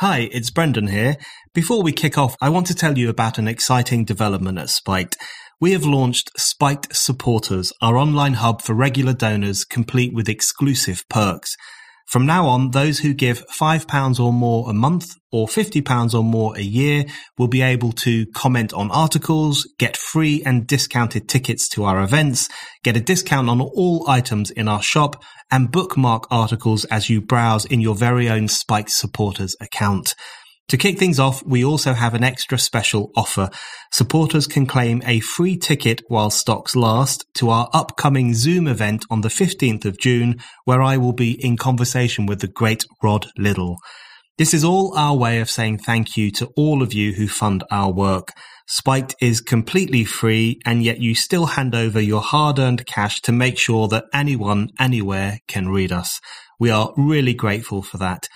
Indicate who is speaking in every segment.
Speaker 1: Hi, it's Brendan here. Before we kick off, I want to tell you about an exciting development at Spiked. We have launched Spiked Supporters, our online hub for regular donors, complete with exclusive perks. From now on, those who give £5 or more a month or £50 or more a year will be able to comment on articles, get free and discounted tickets to our events, get a discount on all items in our shop, and bookmark articles as you browse in your very own Spiked Supporters account. To kick things off, we also have an extra special offer. Supporters can claim a free ticket while stocks last to our upcoming Zoom event on the 15th of June, where I will be in conversation with the great Rod Liddle. This is all our way of saying thank you to all of you who fund our work. Spiked is completely free, and yet you still hand over your hard earned cash to make sure that anyone, anywhere can read us. We are really grateful for that.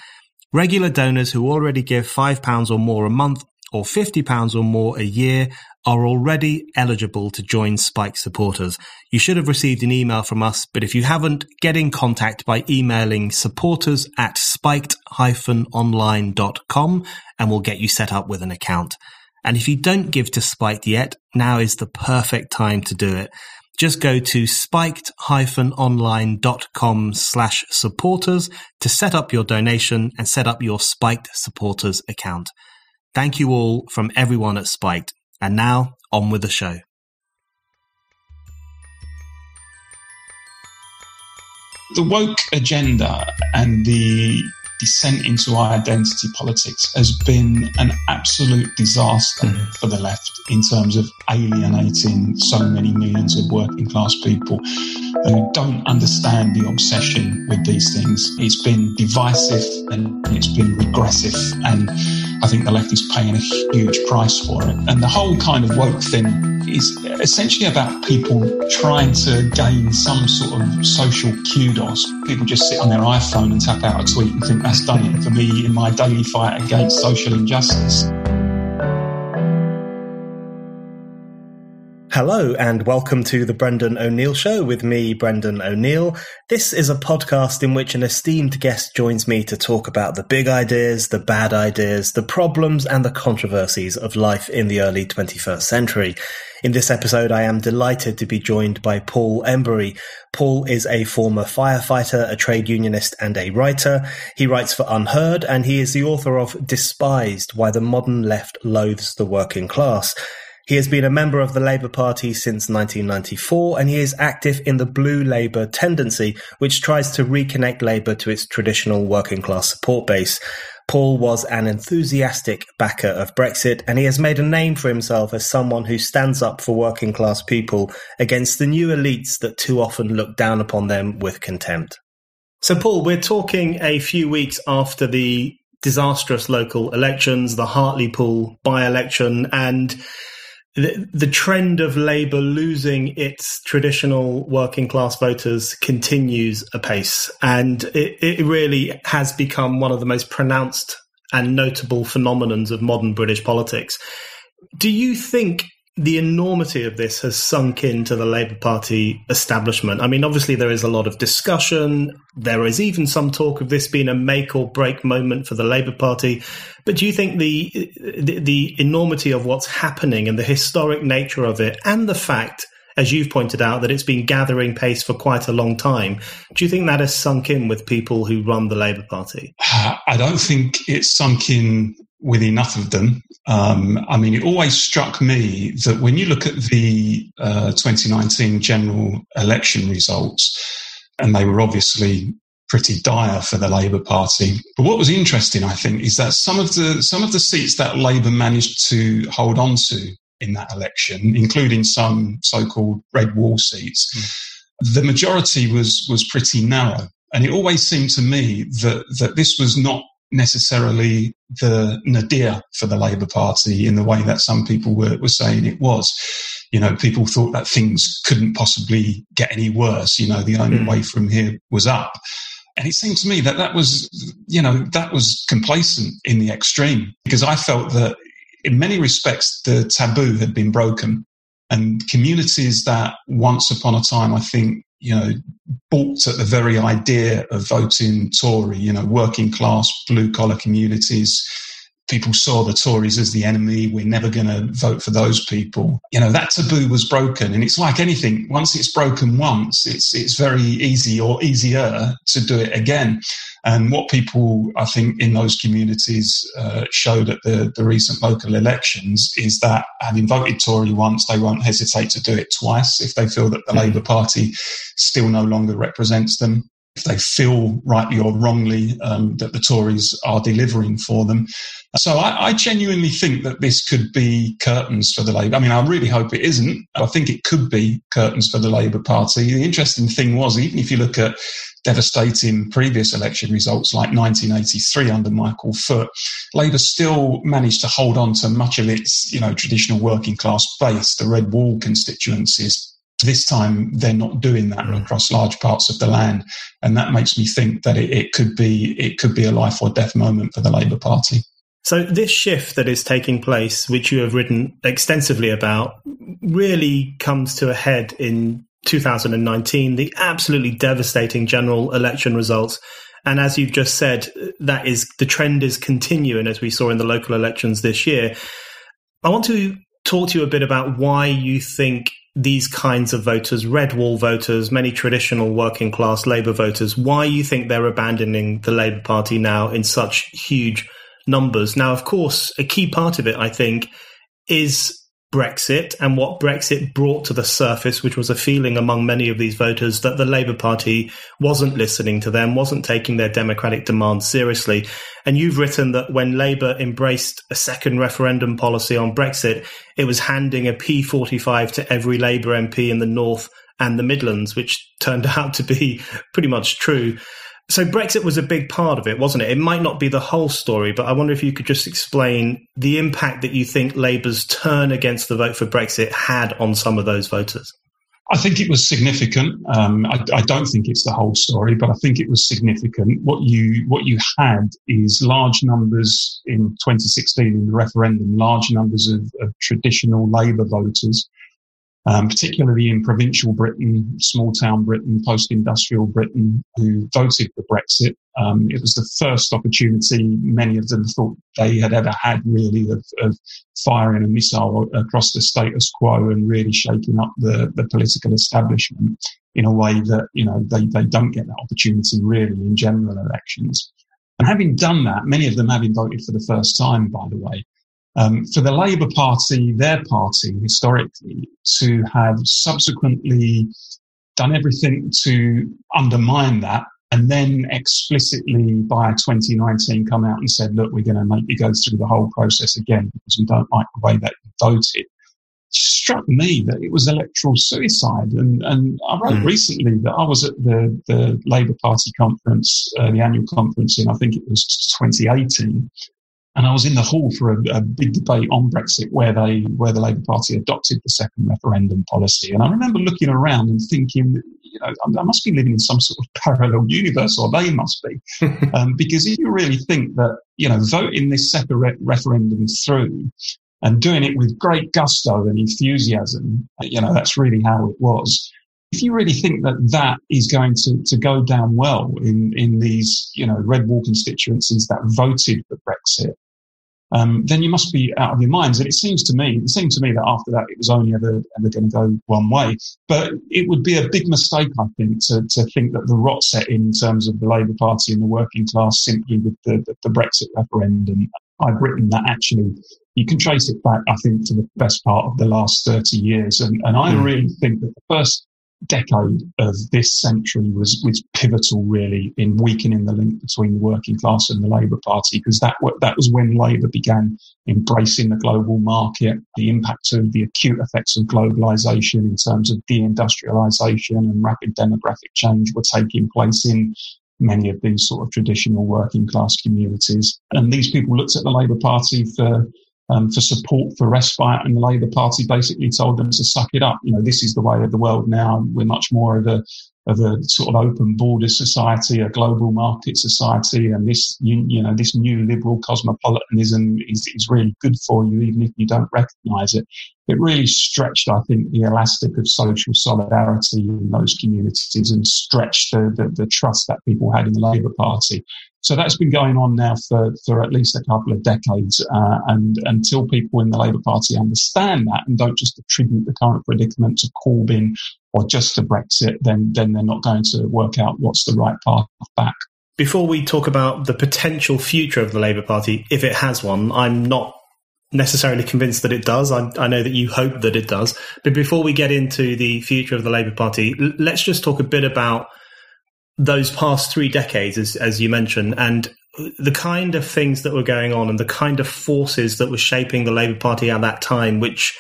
Speaker 1: Regular donors who already give £5 or more a month or £50 or more a year are already eligible to join Spiked supporters. You should have received an email from us, but if you haven't, get in contact by emailing supporters at spiked-online.com and we'll get you set up with an account. And if you don't give to Spiked yet, now is the perfect time to do it just go to spiked-online.com slash supporters to set up your donation and set up your Spiked supporters account. Thank you all from everyone at Spiked. And now on with the show.
Speaker 2: The woke agenda and the descent into identity politics has been an absolute disaster mm-hmm. for the left in terms of alienating so many millions of working class people who don't understand the obsession with these things. It's been divisive and it's been regressive and I think the left is paying a huge price for it. And the whole kind of woke thing is essentially about people trying to gain some sort of social kudos. People just sit on their iPhone and tap out a tweet and think that's done it for me in my daily fight against social injustice.
Speaker 1: Hello and welcome to the Brendan O'Neill Show with me, Brendan O'Neill. This is a podcast in which an esteemed guest joins me to talk about the big ideas, the bad ideas, the problems and the controversies of life in the early 21st century. In this episode, I am delighted to be joined by Paul Embery. Paul is a former firefighter, a trade unionist, and a writer. He writes for UnHerd, and he is the author of Despised Why the Modern Left Loathes the Working Class. He has been a member of the Labour Party since 1994 and he is active in the Blue Labour tendency, which tries to reconnect Labour to its traditional working class support base. Paul was an enthusiastic backer of Brexit and he has made a name for himself as someone who stands up for working class people against the new elites that too often look down upon them with contempt. So, Paul, we're talking a few weeks after the disastrous local elections, the Hartlepool by election, and the, trend of Labour losing its traditional working class voters continues apace. And it, it really has become one of the most pronounced and notable phenomenons of modern British politics. Do you think the enormity of this has sunk into the Labour Party establishment. I mean, obviously, there is a lot of discussion. There is even some talk of this being a make or break moment for the Labour Party. But do you think the, the, the enormity of what's happening and the historic nature of it, and the fact, as you've pointed out, that it's been gathering pace for quite a long time, do you think that has sunk in with people who run the Labour Party?
Speaker 2: I don't think it's sunk in with enough of them. Um, I mean, it always struck me that when you look at the uh, 2019 general election results, and they were obviously pretty dire for the Labour Party. But what was interesting, I think, is that some of the some of the seats that Labour managed to hold on to in that election, including some so-called red wall seats, mm. the majority was was pretty narrow. And it always seemed to me that that this was not necessarily the nadir for the Labour Party in the way that some people were, were saying it was. You know, people thought that things couldn't possibly get any worse. You know, the only mm. way from here was up. And it seemed to me that that was, you know, that was complacent in the extreme because I felt that in many respects the taboo had been broken and communities that once upon a time, I think, you know, balked at the very idea of voting Tory, you know, working class, blue collar communities. People saw the Tories as the enemy. We're never going to vote for those people. You know, that taboo was broken. And it's like anything. Once it's broken once, it's, it's very easy or easier to do it again. And what people, I think, in those communities uh, showed at the, the recent local elections is that having voted Tory once, they won't hesitate to do it twice if they feel that the mm-hmm. Labour Party still no longer represents them. If they feel rightly or wrongly um, that the Tories are delivering for them. So I, I, genuinely think that this could be curtains for the Labour. I mean, I really hope it isn't. I think it could be curtains for the Labour Party. The interesting thing was, even if you look at devastating previous election results like 1983 under Michael Foot, Labour still managed to hold on to much of its, you know, traditional working class base, the red wall constituencies. This time they're not doing that mm. across large parts of the land, and that makes me think that it, it could be it could be a life or death moment for the Labour Party.
Speaker 3: So this shift that is taking place, which you have written extensively about, really comes to a head in 2019, the absolutely devastating general election results. And as you've just said, that is the trend is continuing as we saw in the local elections this year. I want to talk to you a bit about why you think these kinds of voters, red wall voters, many traditional working class Labour voters, why you think they're abandoning the Labour Party now in such huge numbers. Now, of course, a key part of it, I think, is Brexit and what Brexit brought to the surface, which was a feeling among many of these voters that the Labour Party wasn't listening to them, wasn't taking their democratic demands seriously. And you've written that when Labour embraced a second referendum policy on Brexit, it was handing a P45 to every Labour MP in the North and the Midlands, which turned out to be pretty much true. So Brexit was a big part of it, wasn't it? It might not be the whole story, but I wonder if you could just explain the impact that you think Labour's turn against the vote for Brexit had on some of those voters.
Speaker 2: I think it was significant. Um, I, I, don't think it's the whole story, but I think it was significant. What you what you had is large numbers in 2016 in the referendum, large numbers of, of traditional Labour voters um, particularly in provincial Britain, small town Britain, post industrial Britain, who voted for Brexit. Um, it was the first opportunity many of them thought they had ever had, really, of, of, firing a missile across the status quo and really shaking up the, the political establishment in a way that, you know, they, they don't get that opportunity really in general elections. And having done that, many of them having voted for the first time, by the way, um, for the Labour Party, their party, historically, to have subsequently done everything to undermine that and then explicitly by 2019 come out and said, look, we're going to make you go through the whole process again because we don't like the way that you voted. struck me that it was electoral suicide. And, and I wrote mm. recently that I was at the, the Labour Party conference, uh, the annual conference in, I think it was 2018. And I was in the hall for a, a, big debate on Brexit where they, where the Labour Party adopted the second referendum policy. And I remember looking around and thinking, you know, I must be living in some sort of parallel universe, or they must be. um, because if you really think that, you know, voting this second re- referendum through and doing it with great gusto and enthusiasm, you know, that's really how it was if you really think that that is going to, to go down well in, in these, you know, red wall constituencies that voted for Brexit, um, then you must be out of your minds. And it seems to me, it seemed to me that after that, it was only ever, ever going to go one way. But it would be a big mistake, I think, to, to think that the rot set in, terms of the Labour Party and the working class simply with the, the, the Brexit referendum. I've written that actually you can trace it back, I think, to the best part of the last 30 years. And, and I mm. really think that the first decade of this century was was pivotal really in weakening the link between the working class and the Labour Party because that that was when Labour began embracing the global market, the impact of the acute effects of globalisation in terms of deindustrialisation and rapid demographic change were taking place in many of these sort of traditional working class communities. And these people looked at the Labour Party for um, for support for respite, and the Labour Party basically told them to suck it up. You know, this is the way of the world now. We're much more of a of a sort of open border society, a global market society, and this you, you know this new liberal cosmopolitanism is, is really good for you, even if you don't recognise it. It really stretched, I think, the elastic of social solidarity in those communities and stretched the, the, the trust that people had in the Labour Party. So that's been going on now for, for at least a couple of decades. Uh, and until people in the Labour Party understand that and don't just attribute the current predicament to Corbyn or just to Brexit, then, then they're not going to work out what's the right path back.
Speaker 3: Before we talk about the potential future of the Labour Party, if it has one, I'm not necessarily convinced that it does. I, I, know that you hope that it does. But before we get into the future of the Labour Party, l- let's just talk a bit about those past three decades, as, as you mentioned, and the kind of things that were going on and the kind of forces that were shaping the Labour Party at that time, which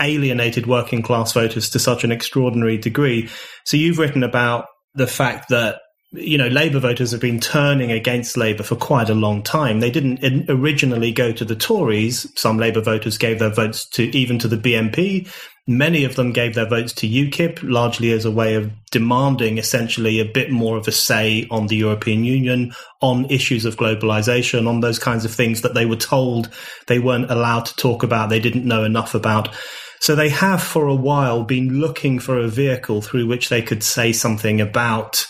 Speaker 3: alienated working class voters to such an extraordinary degree. So you've written about the fact that you know, Labour voters have been turning against Labour for quite a long time. They didn't originally go to the Tories. Some Labour voters gave their votes to even to the BNP. Many of them gave their votes to UKIP, largely as a way of demanding essentially a bit more of a say on the European Union, on issues of globalization, on those kinds of things that they were told they weren't allowed to talk about, they didn't know enough about. So they have for a while been looking for a vehicle through which they could say something about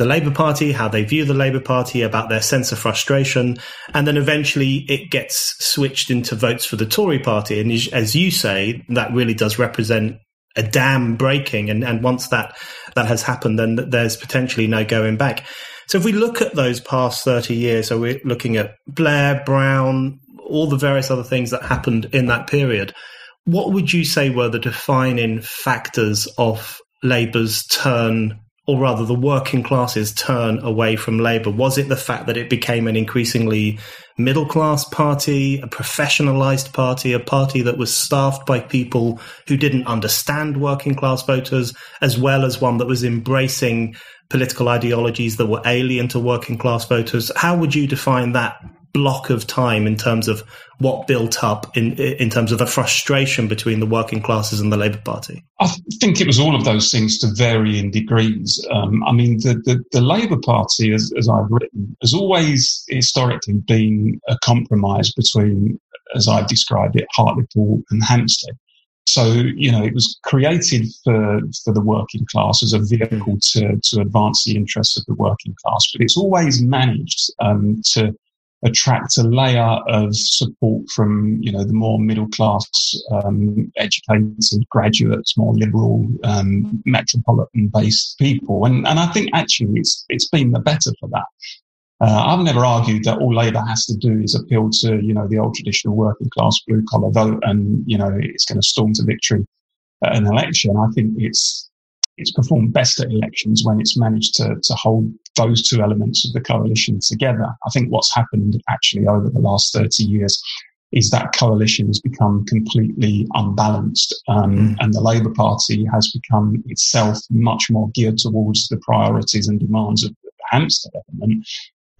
Speaker 3: the Labour Party, how they view the Labour Party, about their sense of frustration, and then eventually it gets switched into votes for the Tory Party. And as you say, that really does represent a dam breaking. And, and once that that has happened, then there's potentially no going back. So if we look at those past 30 years, so we're looking at Blair, Brown, all the various other things that happened in that period, what would you say were the defining factors of Labour's turn or rather the working classes turn away from Labour? Was it the fact that it became an increasingly middle class party, a professionalized party, a party that was staffed by people who didn't understand working class voters, as well as one that was embracing political ideologies that were alien to working class voters? How would you define that block of time in terms of what built up in in terms of the frustration between the working classes and the Labour Party?
Speaker 2: I think it was all of those things to varying degrees. Um, I mean, the, the, the Labour Party, as, as I've written, has always historically been a compromise between, as I've described it, Hartlepool and Hampstead. So, you know, it was created for, for the working class as a vehicle to, to advance the interests of the working class, but it's always managed um, to attract a layer of support from, you know, the more middle class, um, educated graduates, more liberal, um, metropolitan based people. And, and I think actually it's, it's been the better for that. Uh, I've never argued that all Labour has to do is appeal to, you know, the old traditional working class blue collar vote and, you know, it's going to storm to victory at an election. I think it's, it's performed best at elections when it's managed to, to hold those two elements of the coalition together. I think what's happened actually over the last 30 years is that coalition has become completely unbalanced um, mm. and the Labour Party has become itself much more geared towards the priorities and demands of the Hampstead element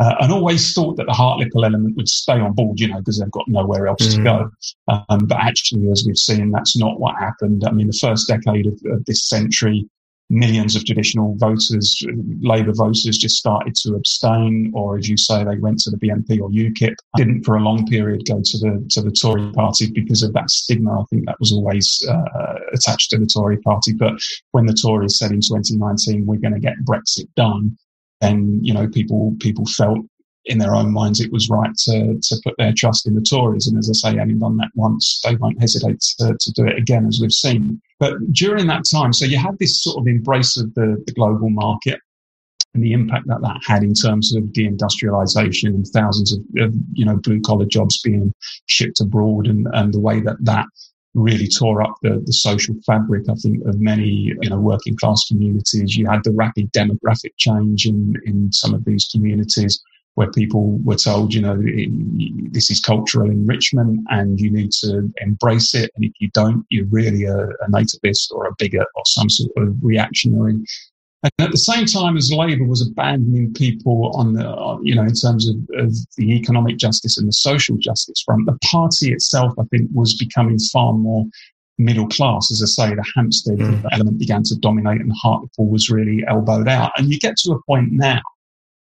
Speaker 2: uh, and always thought that the Hartlepool element would stay on board, you know, because they've got nowhere else mm. to go. Um, but actually, as we've seen, that's not what happened. I mean, the first decade of, of this century, millions of traditional voters, Labour voters, just started to abstain, or as you say, they went to the BNP or UKIP. Didn't for a long period go to the to the Tory party because of that stigma. I think that was always uh, attached to the Tory party. But when the Tories said in 2019 we're going to get Brexit done, then you know people people felt in their own minds it was right to, to put their trust in the Tories. And as I say, having done that once, they won't hesitate to, to do it again, as we've seen. But during that time, so you had this sort of embrace of the, the global market and the impact that that had in terms of deindustrialization and thousands of, of you know blue collar jobs being shipped abroad and, and the way that that really tore up the, the social fabric, I think, of many, you know, working class communities. You had the rapid demographic change in, in some of these communities where people were told, you know, this is cultural enrichment and you need to embrace it. And if you don't, you're really a, a nativist or a bigot or some sort of reactionary. And at the same time as Labour was abandoning people on the, you know, in terms of, of, the economic justice and the social justice front, the party itself, I think, was becoming far more middle class. As I say, the Hampstead mm. element began to dominate and Hartlepool was really elbowed out. And you get to a point now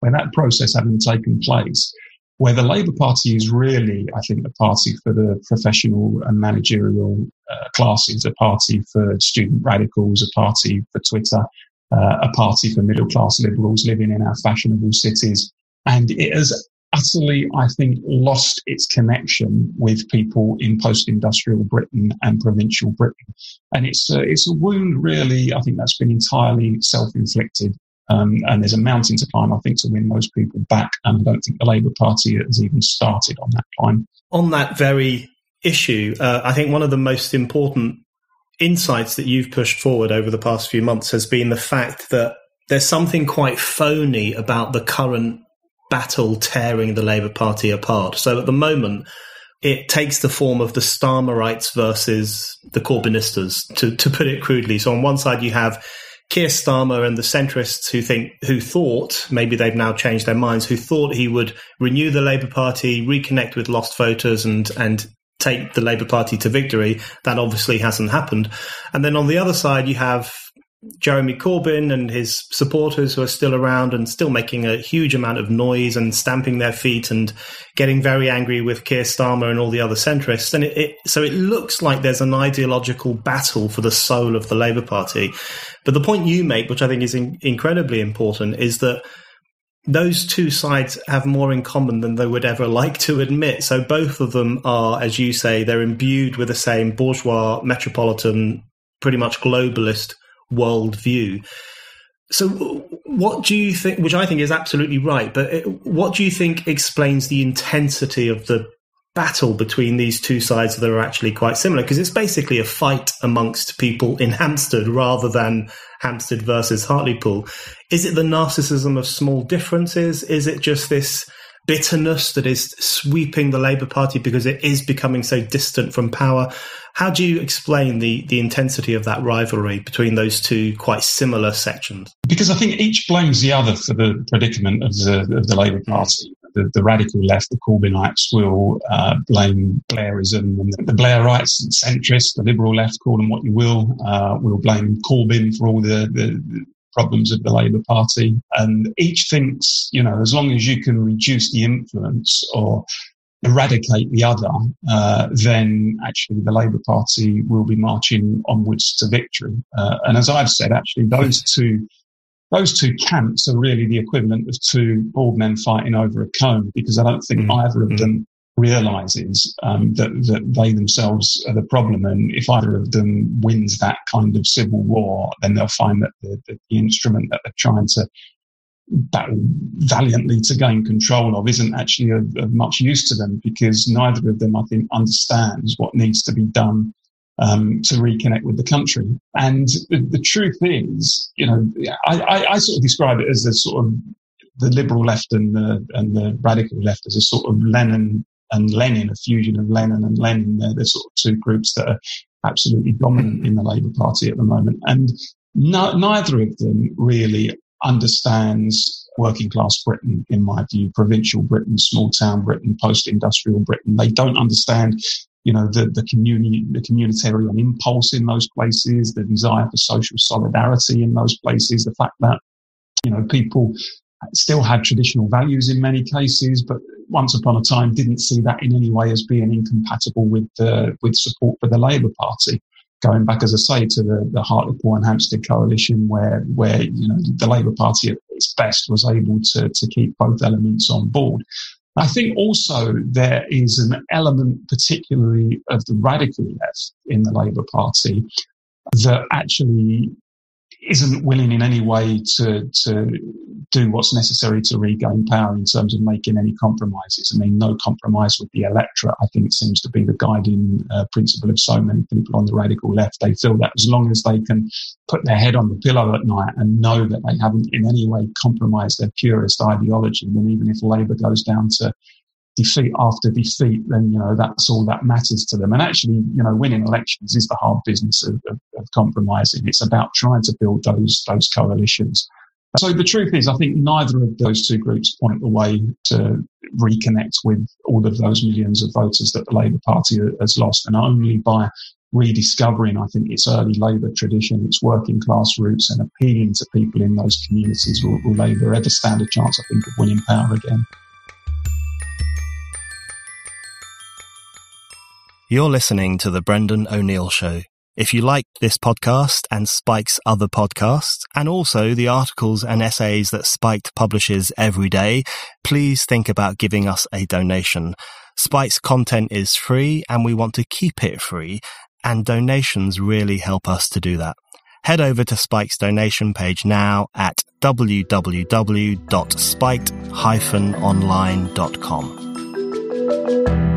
Speaker 2: where that process having taken place, where the Labour Party is really, I think, a party for the professional and managerial uh, classes, a party for student radicals, a party for Twitter, uh, a party for middle class liberals living in our fashionable cities. And it has utterly, I think, lost its connection with people in post-industrial Britain and provincial Britain. And it's a, it's a wound, really, I think that's been entirely self-inflicted. Um, and there's a mountain to climb, I think, to win most people back. And I don't think the Labour Party has even started on that climb.
Speaker 3: On that very issue, uh, I think one of the most important insights that you've pushed forward over the past few months has been the fact that there's something quite phony about the current battle tearing the Labour Party apart. So at the moment, it takes the form of the Starmerites versus the Corbynistas, to, to put it crudely. So on one side, you have Keir Starmer and the centrists who think, who thought, maybe they've now changed their minds, who thought he would renew the Labour Party, reconnect with lost voters and, and take the Labour Party to victory. That obviously hasn't happened. And then on the other side, you have Jeremy Corbyn and his supporters who are still around and still making a huge amount of noise and stamping their feet and getting very angry with Keir Starmer and all the other centrists. And it, it, so it looks like there's an ideological battle for the soul of the Labour Party. But the point you make, which I think is in, incredibly important, is that those two sides have more in common than they would ever like to admit. So both of them are, as you say, they're imbued with the same bourgeois, metropolitan, pretty much globalist worldview. So, what do you think? Which I think is absolutely right, but what do you think explains the intensity of the battle between these two sides that are actually quite similar? Because it's basically a fight amongst people in Hampstead rather than Hampstead versus Hartlepool. Is it the narcissism of small differences? Is it just this bitterness that is sweeping the Labour Party because it is becoming so distant from power? How do you explain the, the intensity of that rivalry between those two quite similar sections?
Speaker 2: Because I think each blames the other for the predicament of the, of the Labour Party the, the radical left, the Corbynites, will uh, blame Blairism, and the Blairites and centrists, the liberal left, call them what you will, uh, will blame Corbyn for all the, the, the problems of the Labour Party. And each thinks, you know, as long as you can reduce the influence or eradicate the other, uh, then actually the Labour Party will be marching onwards to victory. Uh, and as I've said, actually, those two those two camps are really the equivalent of two bald men fighting over a comb because I don't think mm-hmm. either of mm. them realizes um, that, that they themselves are the problem. And if either of them wins that kind of civil war, then they'll find that the, the, the instrument that they're trying to battle valiantly to gain control of isn't actually of, of, much use to them because neither of them, I think, understands what needs to be done um, to reconnect with the country. And the, the truth is, you know, I, I, I, sort of describe it as a sort of the liberal left and the and the radical left as a sort of Lenin and Lennon, a fusion of Lenin and Lennon. They're the sort of two groups that are absolutely dominant in the Labour Party at the moment, and no, neither of them really understands working class Britain, in my view, provincial Britain, small town Britain, post industrial Britain. They don't understand you know, the, the community, the communitarian impulse in those places, the desire for social solidarity in those places, the fact that, you know, people still had traditional values in many cases, but once upon a time didn't see that in any way as being incompatible with the, with support for the Labour Party. Going back, as I say, to the, the Hartlepool and Hampstead coalition, where where you know the Labour Party at its best was able to to keep both elements on board. I think also there is an element, particularly of the radical left in the Labour Party, that actually isn't willing in any way to to do what's necessary to regain power in terms of making any compromises. I mean, no compromise with the electorate. I think it seems to be the guiding uh, principle of so many people on the radical left. They feel that as long as they can put their head on the pillow at night and know that they haven't in any way compromised their purist ideology, then even if Labour goes down to defeat after defeat, then you know that's all that matters to them. And actually, you know, winning elections is the hard business of, of, of compromising. It's about trying to build those those coalitions. So the truth is, I think neither of those two groups point the way to reconnect with all of those millions of voters that the Labour Party has lost, and only by rediscovering, I think, its early Labour tradition, its working class roots, and appealing to people in those communities will, will Labour ever stand a chance, I think, of winning power again.
Speaker 3: You're listening to The Brendan O'Neill Show. If you like this podcast and Spiked's other podcasts, and also the articles and essays that Spiked publishes every day, please think about giving us a donation. Spiked's content is free and we want to keep it free, and donations really help us to do that. Head over to Spiked's donation page now at www.spiked-online.com.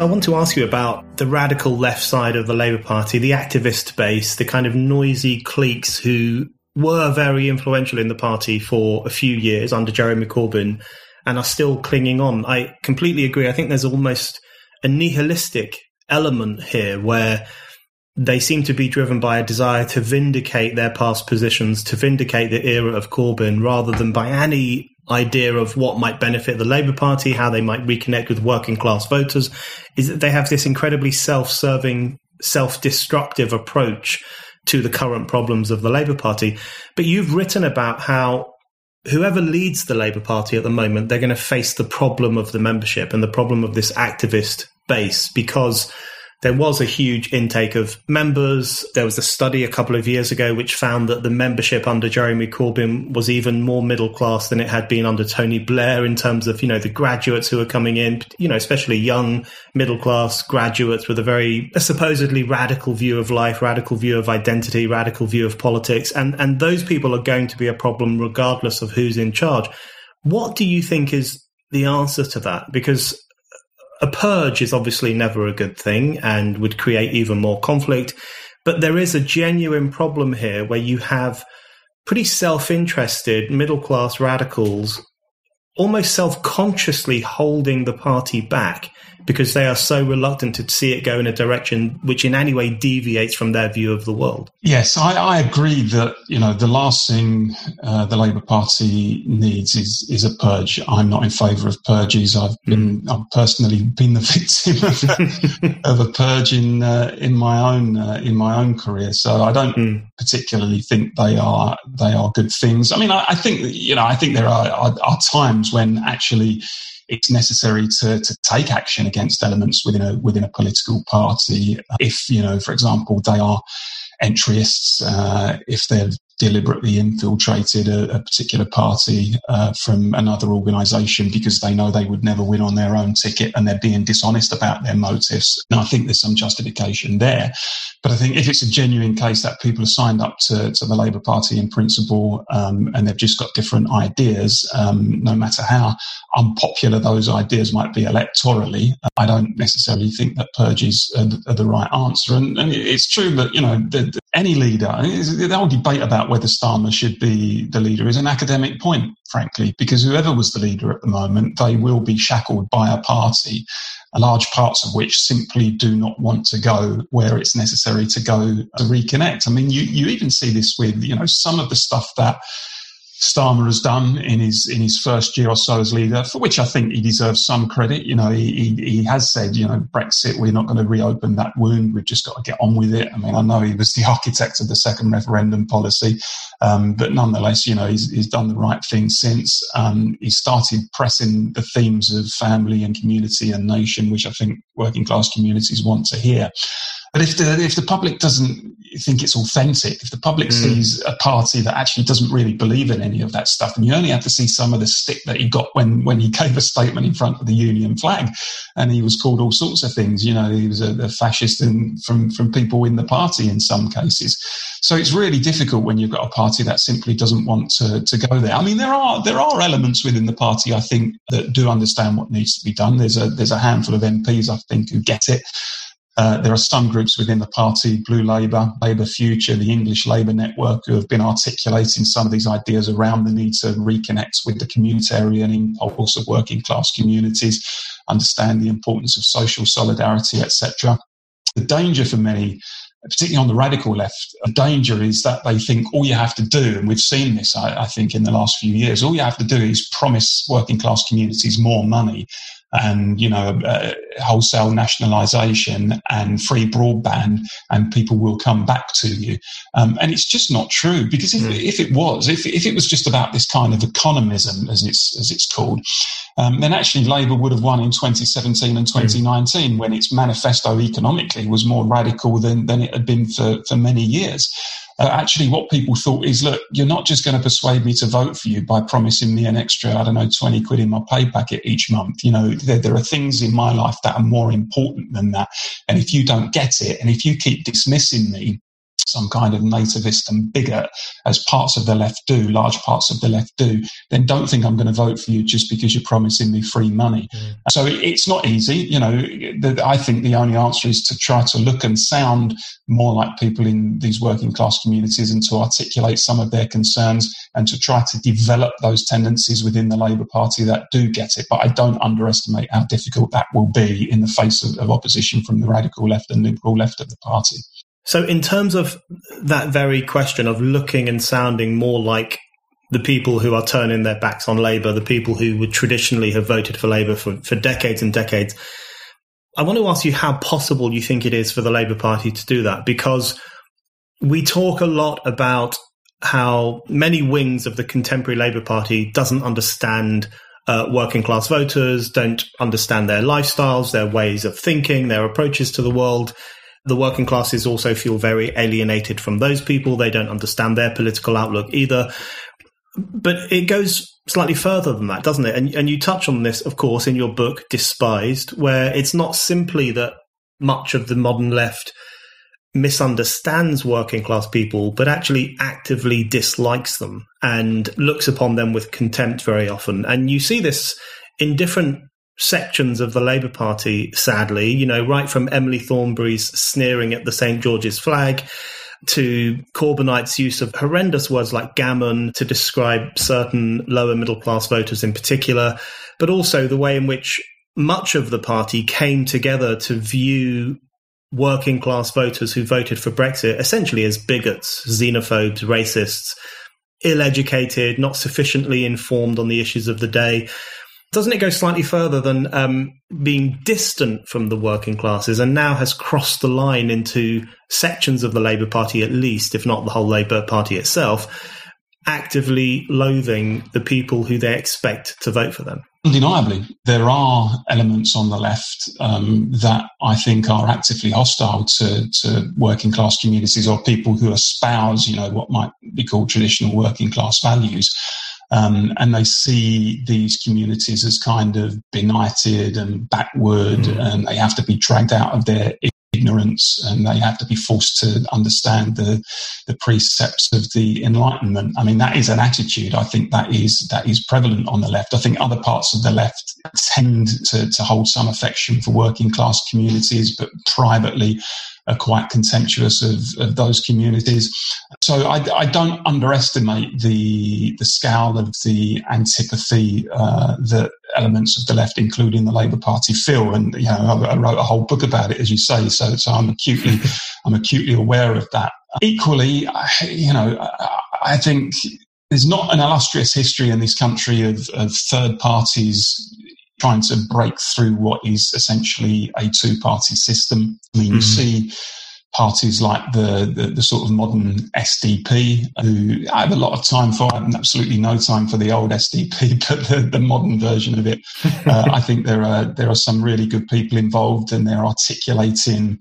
Speaker 3: I want to ask you about the radical left side of the Labour Party, the activist base, the kind of noisy cliques who were very influential in the party for a few years under Jeremy Corbyn and are still clinging on. I completely agree. I think there's almost a nihilistic element here where they seem to be driven by a desire to vindicate their past positions, to vindicate the era of Corbyn, rather than by any idea of what might benefit the Labour Party, how they might reconnect with working class voters, is that they have this incredibly self serving, self destructive approach to the current problems of the Labour Party. But you've written about how whoever leads the Labour Party at the moment, they're going to face the problem of the membership and the problem of this activist base because there was a huge intake of members. There was a study a couple of years ago which found that the membership under Jeremy Corbyn was even more middle class than it had been under Tony Blair in terms of, you know, the graduates who were coming in, you know, especially young middle class graduates with a very a supposedly radical view of life, radical view of identity, radical view of politics. And, and those people are going to be a problem regardless of who's in charge. What do you think is the answer to that? Because a purge is obviously never a good thing and would create even more conflict. But there is a genuine problem here where you have pretty self interested middle class radicals almost self consciously holding the party back because they are so reluctant to see it go in a direction which in any way deviates from their view of the world.
Speaker 2: Yes, I, I agree that you know the last thing uh, the Labour Party needs is is a purge. I'm not in favour of purges. I've been mm. I've personally been the victim of, of a purge in uh, in my own uh, in my own career, so I don't mm. particularly think they are they are good things. I mean, I, I think you know I think there are, are, are times when actually it's necessary to, to take action against elements within a within a political party. If you know for example they are entryists uh, if they've deliberately infiltrated a, a particular party uh, from another organisation because they know they would never win on their own ticket and they're being dishonest about their motives. Now, I think there's some justification there. But I think if it's a genuine case that people have signed up to, to the Labour Party in principle um, and they've just got different ideas, um, no matter how unpopular those ideas might be electorally, I don't necessarily think that purges are the, are the right answer. And, and, it's true that, you know, the, the, any leader, the whole debate about whether Starmer should be the leader is an academic point, frankly, because whoever was the leader at the moment, they will be shackled by a party large parts of which simply do not want to go where it's necessary to go to reconnect. I mean, you, you even see this with, you know, some of the stuff that Starmer has done in his in his first year or so as leader, for which I think he deserves some credit. You know, he, he, he has said, you know, Brexit, we're not going to reopen that wound. We've just got to get on with it. I mean, I know he was the architect of the second referendum policy, um, but nonetheless, you know, he's, he's done the right thing since. Um, he started pressing the themes of family and community and nation, which I think working class communities want to hear. But if the if the public doesn't think it's authentic, if the public mm. sees a party that actually doesn't really believe in any of that stuff, and you only have to see some of the stick that he got when when he gave a statement in front of the Union flag, and he was called all sorts of things. You know, he was a, a fascist in, from from people in the party in some cases. So it's really difficult when you've got a party that simply doesn't want to, to go there. I mean, there are there are elements within the party I think that do understand what needs to be done. There's a there's a handful of MPs I think who get it. Uh, there are some groups within the party, Blue Labour, Labour Future, the English Labour Network, who have been articulating some of these ideas around the need to reconnect with the communitarian impulse of working class communities, understand the importance of social solidarity, etc. The danger for many particularly on the radical left, the danger is that they think all you have to do, and we've seen this, I, I, think, in the last few years, all you have to do is promise working class communities more money and you know uh, wholesale nationalisation and free broadband, and people will come back to you. Um, and it's just not true because if, mm. if it was, if, if it was just about this kind of economism, as it's as it's called, um, then actually Labour would have won in 2017 and 2019 mm. when its manifesto economically was more radical than than it had been for for many years uh, actually what people thought is, look, you're not just going to persuade me to vote for you by promising me an extra, I don't know, 20 quid in my pay packet each month. You know, there, there are things in my life that are more important than that. And if you don't get it, and if you keep dismissing me, some kind of nativist and bigot, as parts of the left do, large parts of the left do, then don't think I'm going to vote for you just because you're promising me free money. Mm. So it's not easy. You know, I think the only answer is to try to look and sound more like people in these working class communities and to articulate some of their concerns and to try to develop those tendencies within the Labour Party that do get it. But I don't underestimate how difficult that will be in the face of, of opposition from the radical left and liberal left of the party.
Speaker 3: So, in terms of that very question of looking and sounding more like the people who are turning their backs on Labour, the people who would traditionally have voted for Labour for, for decades and decades, I want to ask you how possible you think it is for the Labour Party to do that because we talk a lot about how many wings of the contemporary Labour Party doesn't understand uh, working class voters, don't understand their lifestyles, their ways of thinking, their approaches to the world. The working classes also feel very alienated from those people. They don't understand their political outlook either. But it goes slightly further than that, doesn't it? And, and you touch on this, of course, in your book, Despised, where it's not simply that much of the modern left misunderstands working class people, but actually actively dislikes them and looks upon them with contempt very often. And you see this in different sections of the Labour Party, sadly, you know, right from Emily Thornberry's sneering at the St. George's flag to Corbynites' use of horrendous words like gammon to describe certain lower middle class voters in particular, but also the way in which much of the party came together to view working class voters who voted for Brexit essentially as bigots, xenophobes, racists, ill educated, not sufficiently informed on the issues of the day. Doesn't it go slightly further than um, being distant from the working classes and now has crossed the line into sections of the Labour Party, at least, if not the whole Labour Party itself, actively loathing the people who they expect to vote for them?
Speaker 2: Undeniably, there are elements on the left um, that I think are actively hostile to, to working class communities or people who espouse, you know, what might be called traditional working class values. Um, and they see these communities as kind of benighted and backward, mm. and they have to be dragged out of their ignorance and they have to be forced to understand the the precepts of the enlightenment. I mean that is an attitude. I think that is that is prevalent on the left. I think other parts of the left tend to, to hold some affection for working class communities but privately are quite contemptuous of, of those communities. So I, I, don't underestimate the the scale of the antipathy uh, that elements of the left, including the Labour Party, feel. And you know, I, I, wrote a whole book about it, as you say. So, so I'm acutely I'm acutely aware of that. Equally, you know, I think there's not an illustrious history in this country of, of third parties trying to break through what is essentially a two party system. I mean, mm-hmm. you see parties like the, the, the, sort of modern SDP, who I have a lot of time for, and absolutely no time for the old SDP, but the, the modern version of it. Uh, I think there are there are some really good people involved, and they're articulating.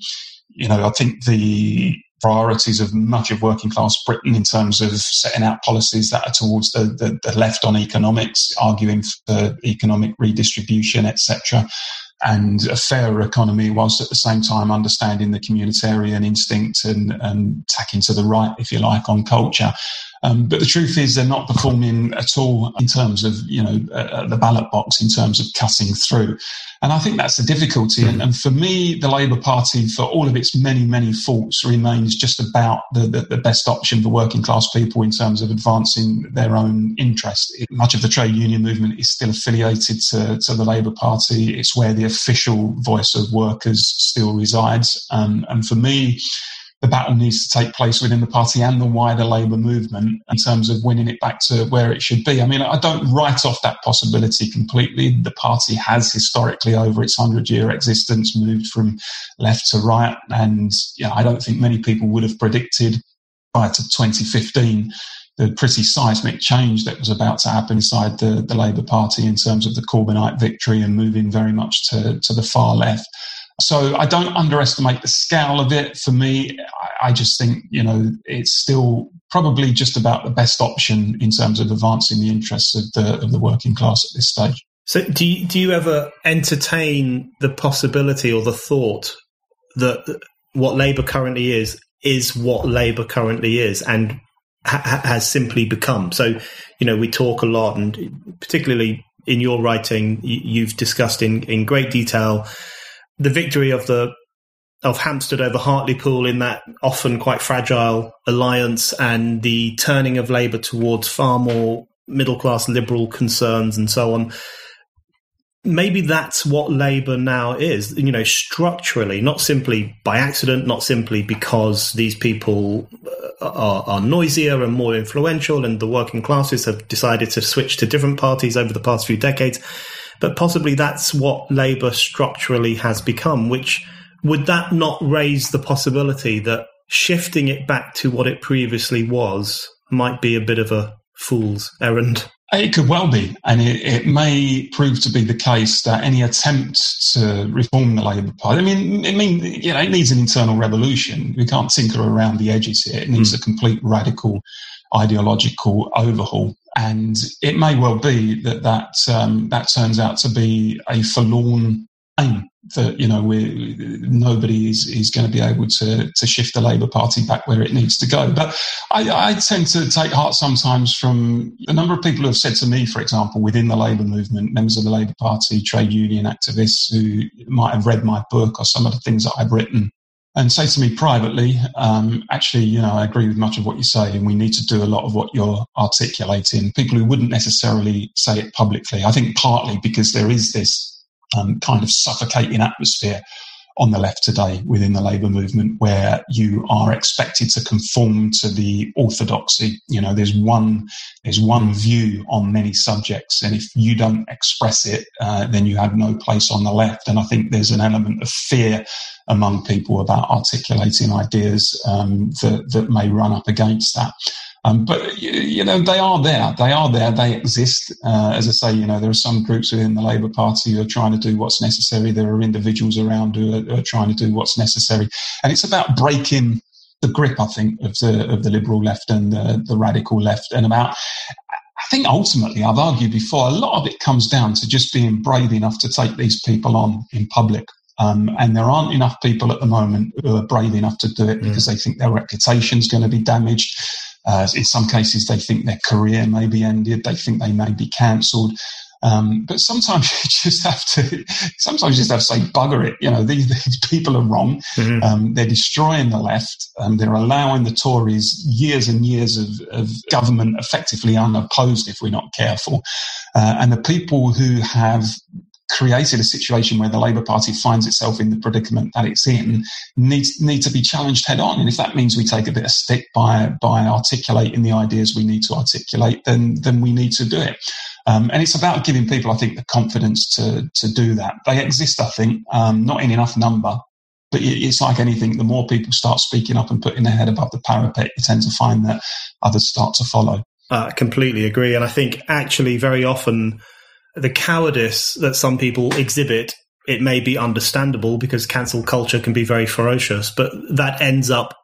Speaker 2: You know, I think the priorities of much of working class Britain in terms of setting out policies that are towards the, the, the left on economics, arguing for economic redistribution, etc., and a fairer economy, whilst at the same time understanding the communitarian instinct and, and tacking to the right, if you like, on culture. Um, but the truth is, they're not performing at all in terms of you know uh, the ballot box in terms of cutting through. And I think that's the difficulty. And, and, for me, the Labour Party, for all of its many, many faults, remains just about the, the, the, best option for working class people in terms of advancing their own interest. It, much of the trade union movement is still affiliated to, to the Labour Party. It's where the official voice of workers still resides. Um, and for me, the battle needs to take place within the party and the wider Labour movement in terms of winning it back to where it should be. I mean, I don't write off that possibility completely. The party has historically, over its 100 year existence, moved from left to right. And you know, I don't think many people would have predicted prior to 2015 the pretty seismic change that was about to happen inside the, the Labour Party in terms of the Corbynite victory and moving very much to, to the far left. So I don't underestimate the scale of it. For me, I just think, you know, it's still probably just about the best option in terms of advancing the interests of the, of the working class at this stage.
Speaker 3: So do you, do you ever entertain the possibility or the thought that what Labour currently is, is what Labour currently is and ha- has simply become? So, you know, we talk a lot and particularly in your writing, you've discussed in, in great detail the victory of the of Hampstead over Hartlepool in that often quite fragile alliance and the turning of Labour towards far more middle class liberal concerns and so on. Maybe that's what Labour now is, you know, structurally, not simply by accident, not simply because these people uh, are, are noisier and more influential and the working classes have decided to switch to different parties over the past few decades but possibly that's what Labour structurally has become, which would that not raise the possibility that shifting it back to what it previously was might be a bit of a fool's errand?
Speaker 2: It could well be, and it, it, may prove to be the case that any attempt to reform the Labour Party, I mean, it mean you know, it needs an internal revolution. We can't tinker around the edges here. It needs mm. a complete radical ideological overhaul. And it may well be that that, um, that turns out to be a forlorn aim that, you know, we nobody is, is going to be able to, to shift the Labour Party back where it needs to go. But I, I tend to take heart sometimes from a number of people who have said to me, for example, within the Labour movement, members of the Labour Party, trade union activists who might have read my book or some of the things that I've written and say to me privately, um, actually, you know, I agree with much of what you say, and we need to do a lot of what you're articulating. People who wouldn't necessarily say it publicly, I think partly because there is this um, kind of suffocating atmosphere on the left today within the labour movement where you are expected to conform to the orthodoxy. You know, there's one, there's one view on many subjects. And if you don't express it, uh, then you have no place on the left. And I think there's an element of fear among people about articulating ideas um, that, that may run up against that. Um, but you know they are there. They are there. They exist. Uh, as I say, you know there are some groups within the Labour Party who are trying to do what's necessary. There are individuals around who are, are trying to do what's necessary, and it's about breaking the grip, I think, of the of the liberal left and the, the radical left, and about. I think ultimately, I've argued before, a lot of it comes down to just being brave enough to take these people on in public. Um, and there aren't enough people at the moment who are brave enough to do it mm. because they think their reputation is going to be damaged. Uh, in some cases, they think their career may be ended. They think they may be cancelled. Um, but sometimes you just have to, sometimes you just have to say, bugger it. You know, these, these people are wrong. Mm-hmm. Um, they're destroying the left. Um, they're allowing the Tories years and years of, of government effectively unopposed if we're not careful. Uh, and the people who have created a situation where the Labour Party finds itself in the predicament that it's in needs need to be challenged head on. And if that means we take a bit of stick by by articulating the ideas we need to articulate, then then we need to do it. Um, and it's about giving people, I think, the confidence to to do that. They exist, I think, um, not in enough number. But it's like anything, the more people start speaking up and putting their head above the parapet, you tend to find that others start to follow.
Speaker 3: I completely agree. And I think actually very often the cowardice that some people exhibit, it may be understandable because cancel culture can be very ferocious, but that ends up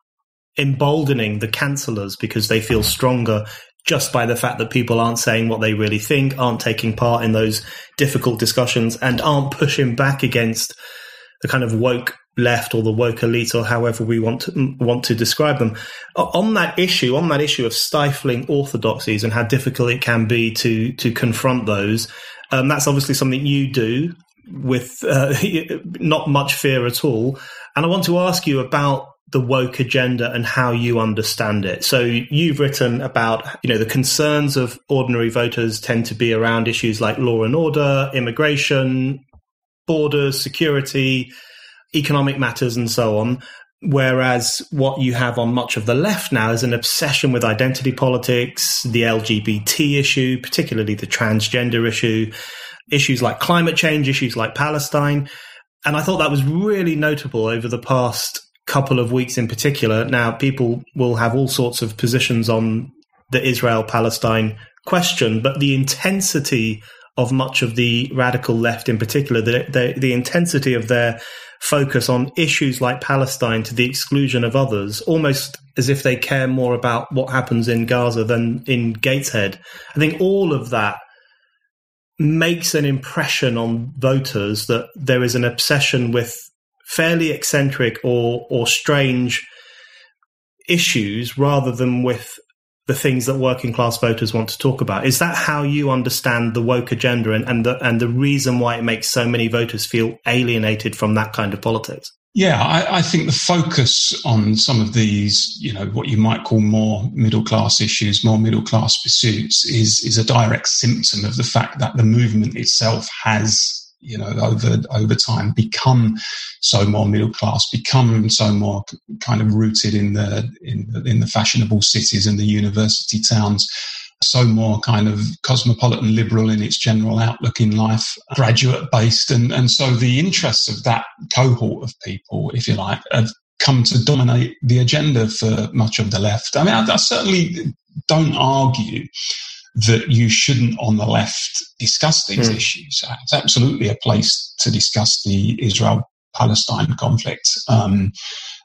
Speaker 3: emboldening the cancelers because they feel stronger just by the fact that people aren't saying what they really think, aren't taking part in those difficult discussions, and aren't pushing back against the kind of woke left or the woke elite or however we want to want to describe them on that issue on that issue of stifling orthodoxies and how difficult it can be to to confront those um, that's obviously something you do with uh, not much fear at all and i want to ask you about the woke agenda and how you understand it. So you've written about, you know, the concerns of ordinary voters tend to be around issues like law and order, immigration, borders, security, economic matters, and so on. Whereas what you have on much of the left now is an obsession with identity politics, the LGBT issue, particularly the transgender issue, issues like climate change, issues like Palestine. And I thought that was really notable over the past couple of weeks in particular. Now, people will have all sorts of positions on the Israel Palestine question, but the intensity of much of the radical left in particular, the, the, the, intensity of their focus on issues like Palestine to the exclusion of others, almost as if they care more about what happens in Gaza than in Gateshead. I think all of that makes an impression on voters that there is an obsession with fairly eccentric or or strange issues rather than with the things that working class voters want to talk about. Is that how you understand the woke agenda and, and the and the reason why it makes so many voters feel alienated from that kind of politics?
Speaker 2: Yeah, I, I, think the focus on some of these, you know, what you might call more middle class issues, more middle class pursuits, is is a direct symptom of the fact that the movement itself has you know, over over time, become so more middle class, become so more kind of rooted in the in in the fashionable cities and the university towns so more kind of cosmopolitan liberal in its general outlook in life, graduate based. And, and so the interests of that cohort of people, if you like, have come to dominate the agenda for much of the left. I mean, I, I certainly don't argue that you shouldn't on the left discuss these mm. issues. It's absolutely a place to discuss the Israel Palestine conflict. Um,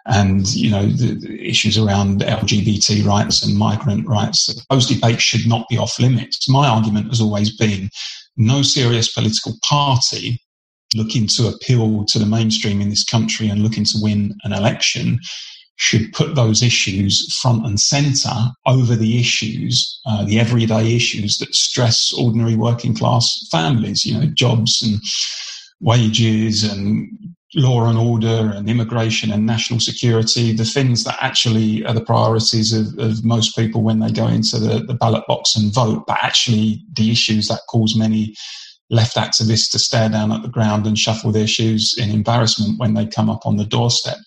Speaker 2: and you know the, the, issues around LGBT rights and migrant rights. Those debates should not be off limits. My argument has always been no serious political party looking to appeal to the mainstream in this country and looking to win an election should put those issues front and center over the issues, uh, the everyday issues that stress ordinary working class families, you know, jobs and wages and law and order and immigration and national security, the things that actually are the priorities of, of most people when they go into the, the ballot box and vote, but actually the issues that cause many left activists to stare down at the ground and shuffle their shoes in embarrassment when they come up on the doorstep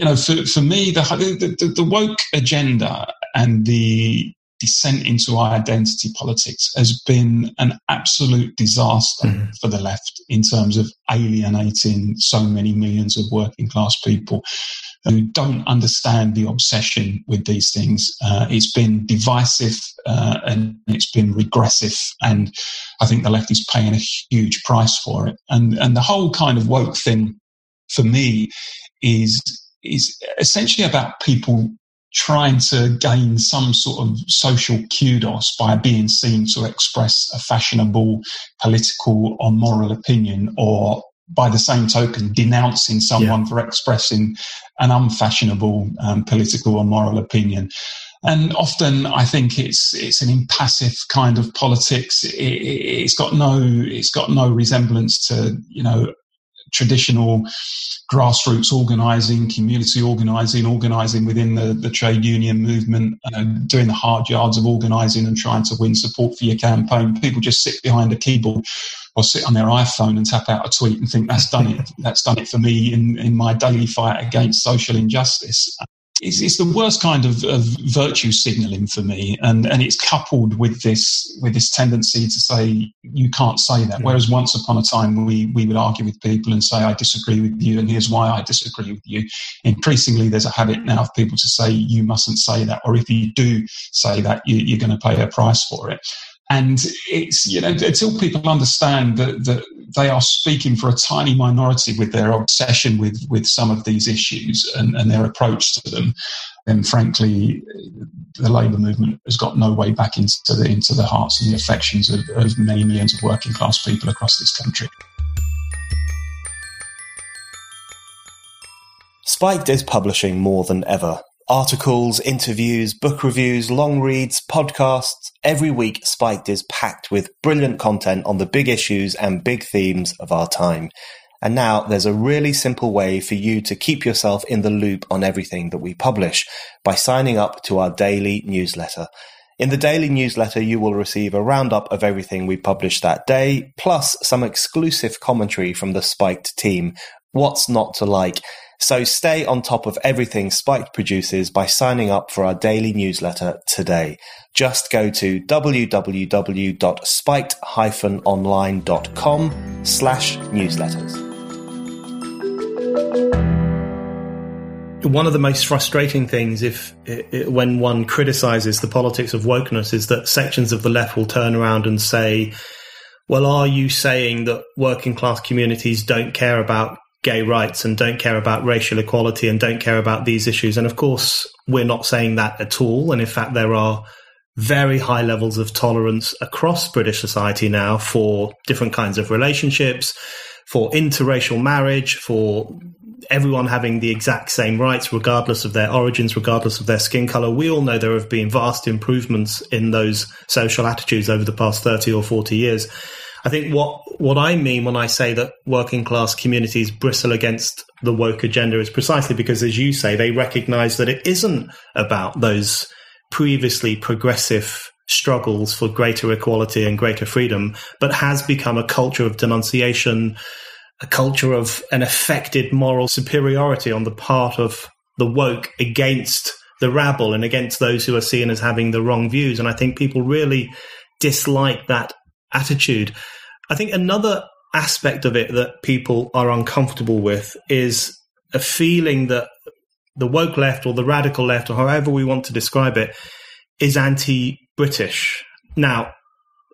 Speaker 2: you know, for, for me, the, the, the woke agenda and the descent into identity politics has been an absolute disaster mm-hmm. for the left in terms of alienating so many millions of working class people who don't understand the obsession with these things. Uh, it's been divisive uh, and it's been regressive, and I think the left is paying a huge price for it. And and the whole kind of woke thing for me is is essentially about people trying to gain some sort of social kudos by being seen to express a fashionable political or moral opinion or by the same token denouncing someone yeah. for expressing an unfashionable um, political or moral opinion and often I think it's it's an impassive kind of politics. It, has got no it's got no resemblance to you know traditional grassroots organising, community organising, organising within the, the trade union movement, know, doing the hard yards of organising and trying to win support for your campaign. People just sit behind a keyboard or sit on their iPhone and tap out a tweet and think that's done it. That's done it for me in, in my daily fight against social injustice it's, it's, the worst kind of, of virtue signaling for me, and and it's coupled with this with this tendency to say you can't say that. Whereas once upon a time we we would argue with people and say I disagree with you, and here's why I disagree with you. Increasingly, there's a habit now of people to say you mustn't say that, or if you do say that, you, you're going to pay a price for it. And it's, you know, until people understand that, that they are speaking for a tiny minority with their obsession with, with some of these issues and, and their approach to them, then frankly, the labour movement has got no way back into the, into the hearts and the affections of, of many millions of working class people across this country.
Speaker 1: Spiked is publishing more than ever. Articles, interviews, book reviews, long reads, podcasts. Every week, Spiked is packed with brilliant content on the big issues and big themes of our time. And now there's a really simple way for you to keep yourself in the loop on everything that we publish by signing up to our daily newsletter. In the daily newsletter, you will receive a roundup of everything we publish that day, plus some exclusive commentary from the Spiked team. What's not to like? So stay on top of everything Spiked produces by signing up for our daily newsletter today. Just go to www.spiked-online.com slash newsletters.
Speaker 3: One of the most frustrating things, if when one criticizes the politics of wokeness, is that sections of the left will turn around and say, "Well, are you saying that working class communities don't care about gay rights and don't care about racial equality and don't care about these issues?" And of course, we're not saying that at all. And in fact, there are very high levels of tolerance across British society now for different kinds of relationships, for interracial marriage, for everyone having the exact same rights, regardless of their origins, regardless of their skin color. We all know there have been vast improvements in those social attitudes over the past 30 or 40 years. I think what, what I mean when I say that working class communities bristle against the woke agenda is precisely because, as you say, they recognize that it isn't about those previously progressive struggles for greater equality and greater freedom, but has become a culture of denunciation, a culture of an affected moral superiority on the part of the woke against the rabble and against those who are seen as having the wrong views. And I think people really dislike that attitude. I think another aspect of it that people are uncomfortable with is a feeling that the woke left or the radical left, or however we want to describe it, is anti British. Now,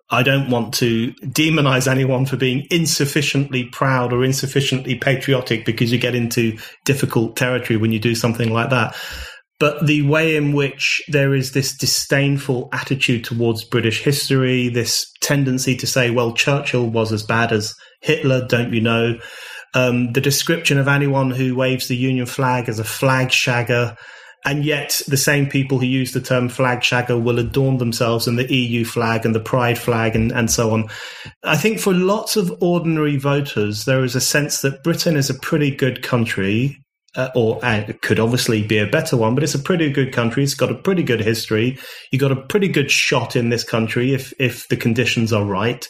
Speaker 3: I don't want to demonize anyone for being insufficiently proud or insufficiently patriotic because you get into difficult territory when you do something like that. But the way in which there is this disdainful attitude towards British history, this tendency to say, well, Churchill was as bad as Hitler, don't you know? Um, the description of anyone who waves the Union flag as a flag shagger, and yet, the same people who use the term flag shagger will adorn themselves in the EU flag and the pride flag and, and so on. I think for lots of ordinary voters, there is a sense that Britain is a pretty good country. Uh, or uh, it could obviously be a better one, but it's a pretty good country. It's got a pretty good history. You got a pretty good shot in this country if if the conditions are right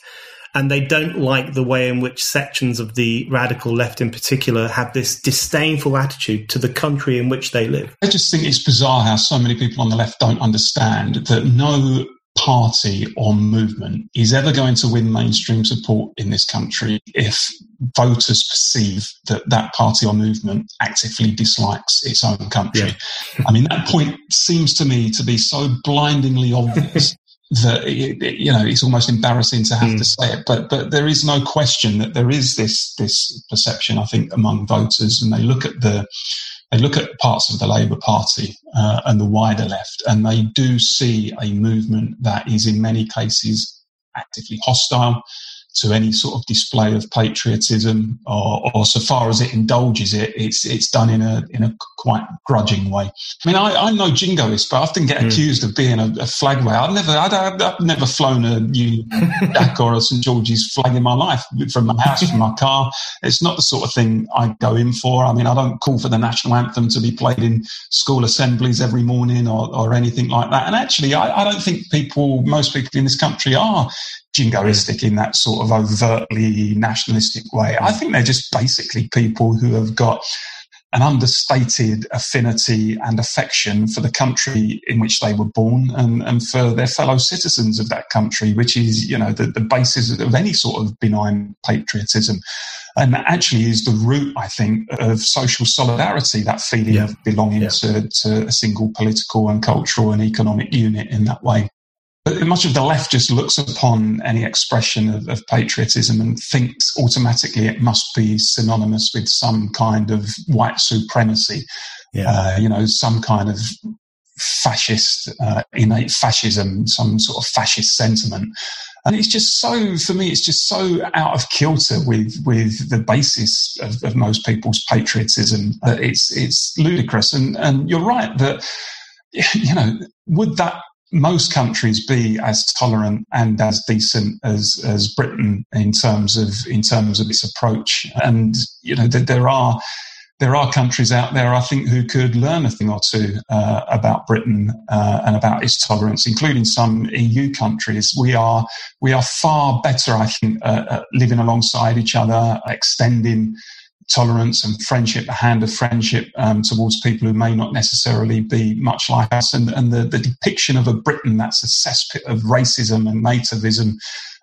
Speaker 3: and they don't like the way in which sections of the radical left in particular have this disdainful attitude to the country in which they live.
Speaker 2: I just think it's bizarre how so many people on the left don't understand that no party or movement is ever going to win mainstream support in this country if voters perceive that that party or movement actively dislikes its own country. Yeah. I mean, that point seems to me to be so blindingly obvious that you know it's almost embarrassing to have mm. to say it but but there is no question that there is this this perception i think among voters and they look at the they look at parts of the labour party uh, and the wider left and they do see a movement that is in many cases actively hostile to any sort of display of patriotism, or, or so far as it indulges it, it's it's done in a in a quite grudging way. I mean, I, am no jingoist, but I often get mm. accused of being a, a flag wave. I've never I'd, I've never flown a Union Jack or a St George's flag in my life from my house, from my car. It's not the sort of thing I go in for. I mean, I don't call for the national anthem to be played in school assemblies every morning or, or anything like that. And actually, I, I don't think people, most people in this country, are jingoistic in that sort of overtly nationalistic way. I think they're just basically people who have got an understated affinity and affection for the country in which they were born and, and for their fellow citizens of that country, which is, you know, the, the basis of any sort of benign patriotism. And that actually is the root, I think, of social solidarity, that feeling yeah. of belonging yeah. to, to a single political and cultural and economic unit in that way. But much of the left just looks upon any expression of, of, patriotism and thinks automatically it must be synonymous with some kind of white supremacy, yeah. uh, you know, some kind of fascist, uh, innate fascism, some sort of fascist sentiment. And it's just so, for me, it's just so out of kilter with with the basis of, of most people's patriotism that it's it's ludicrous. And and you're right that you know would that most countries be as tolerant and as decent as as Britain in terms of in terms of its approach. And you know that there are there are countries out there, I think, who could learn a thing or two uh, about Britain uh, and about its tolerance, including some EU countries. We are we are far better, I think, uh, living alongside each other, extending tolerance and friendship, a hand of friendship um, towards people who may not necessarily be much like us. And, and the, the depiction of a Britain that's a cesspit of racism and nativism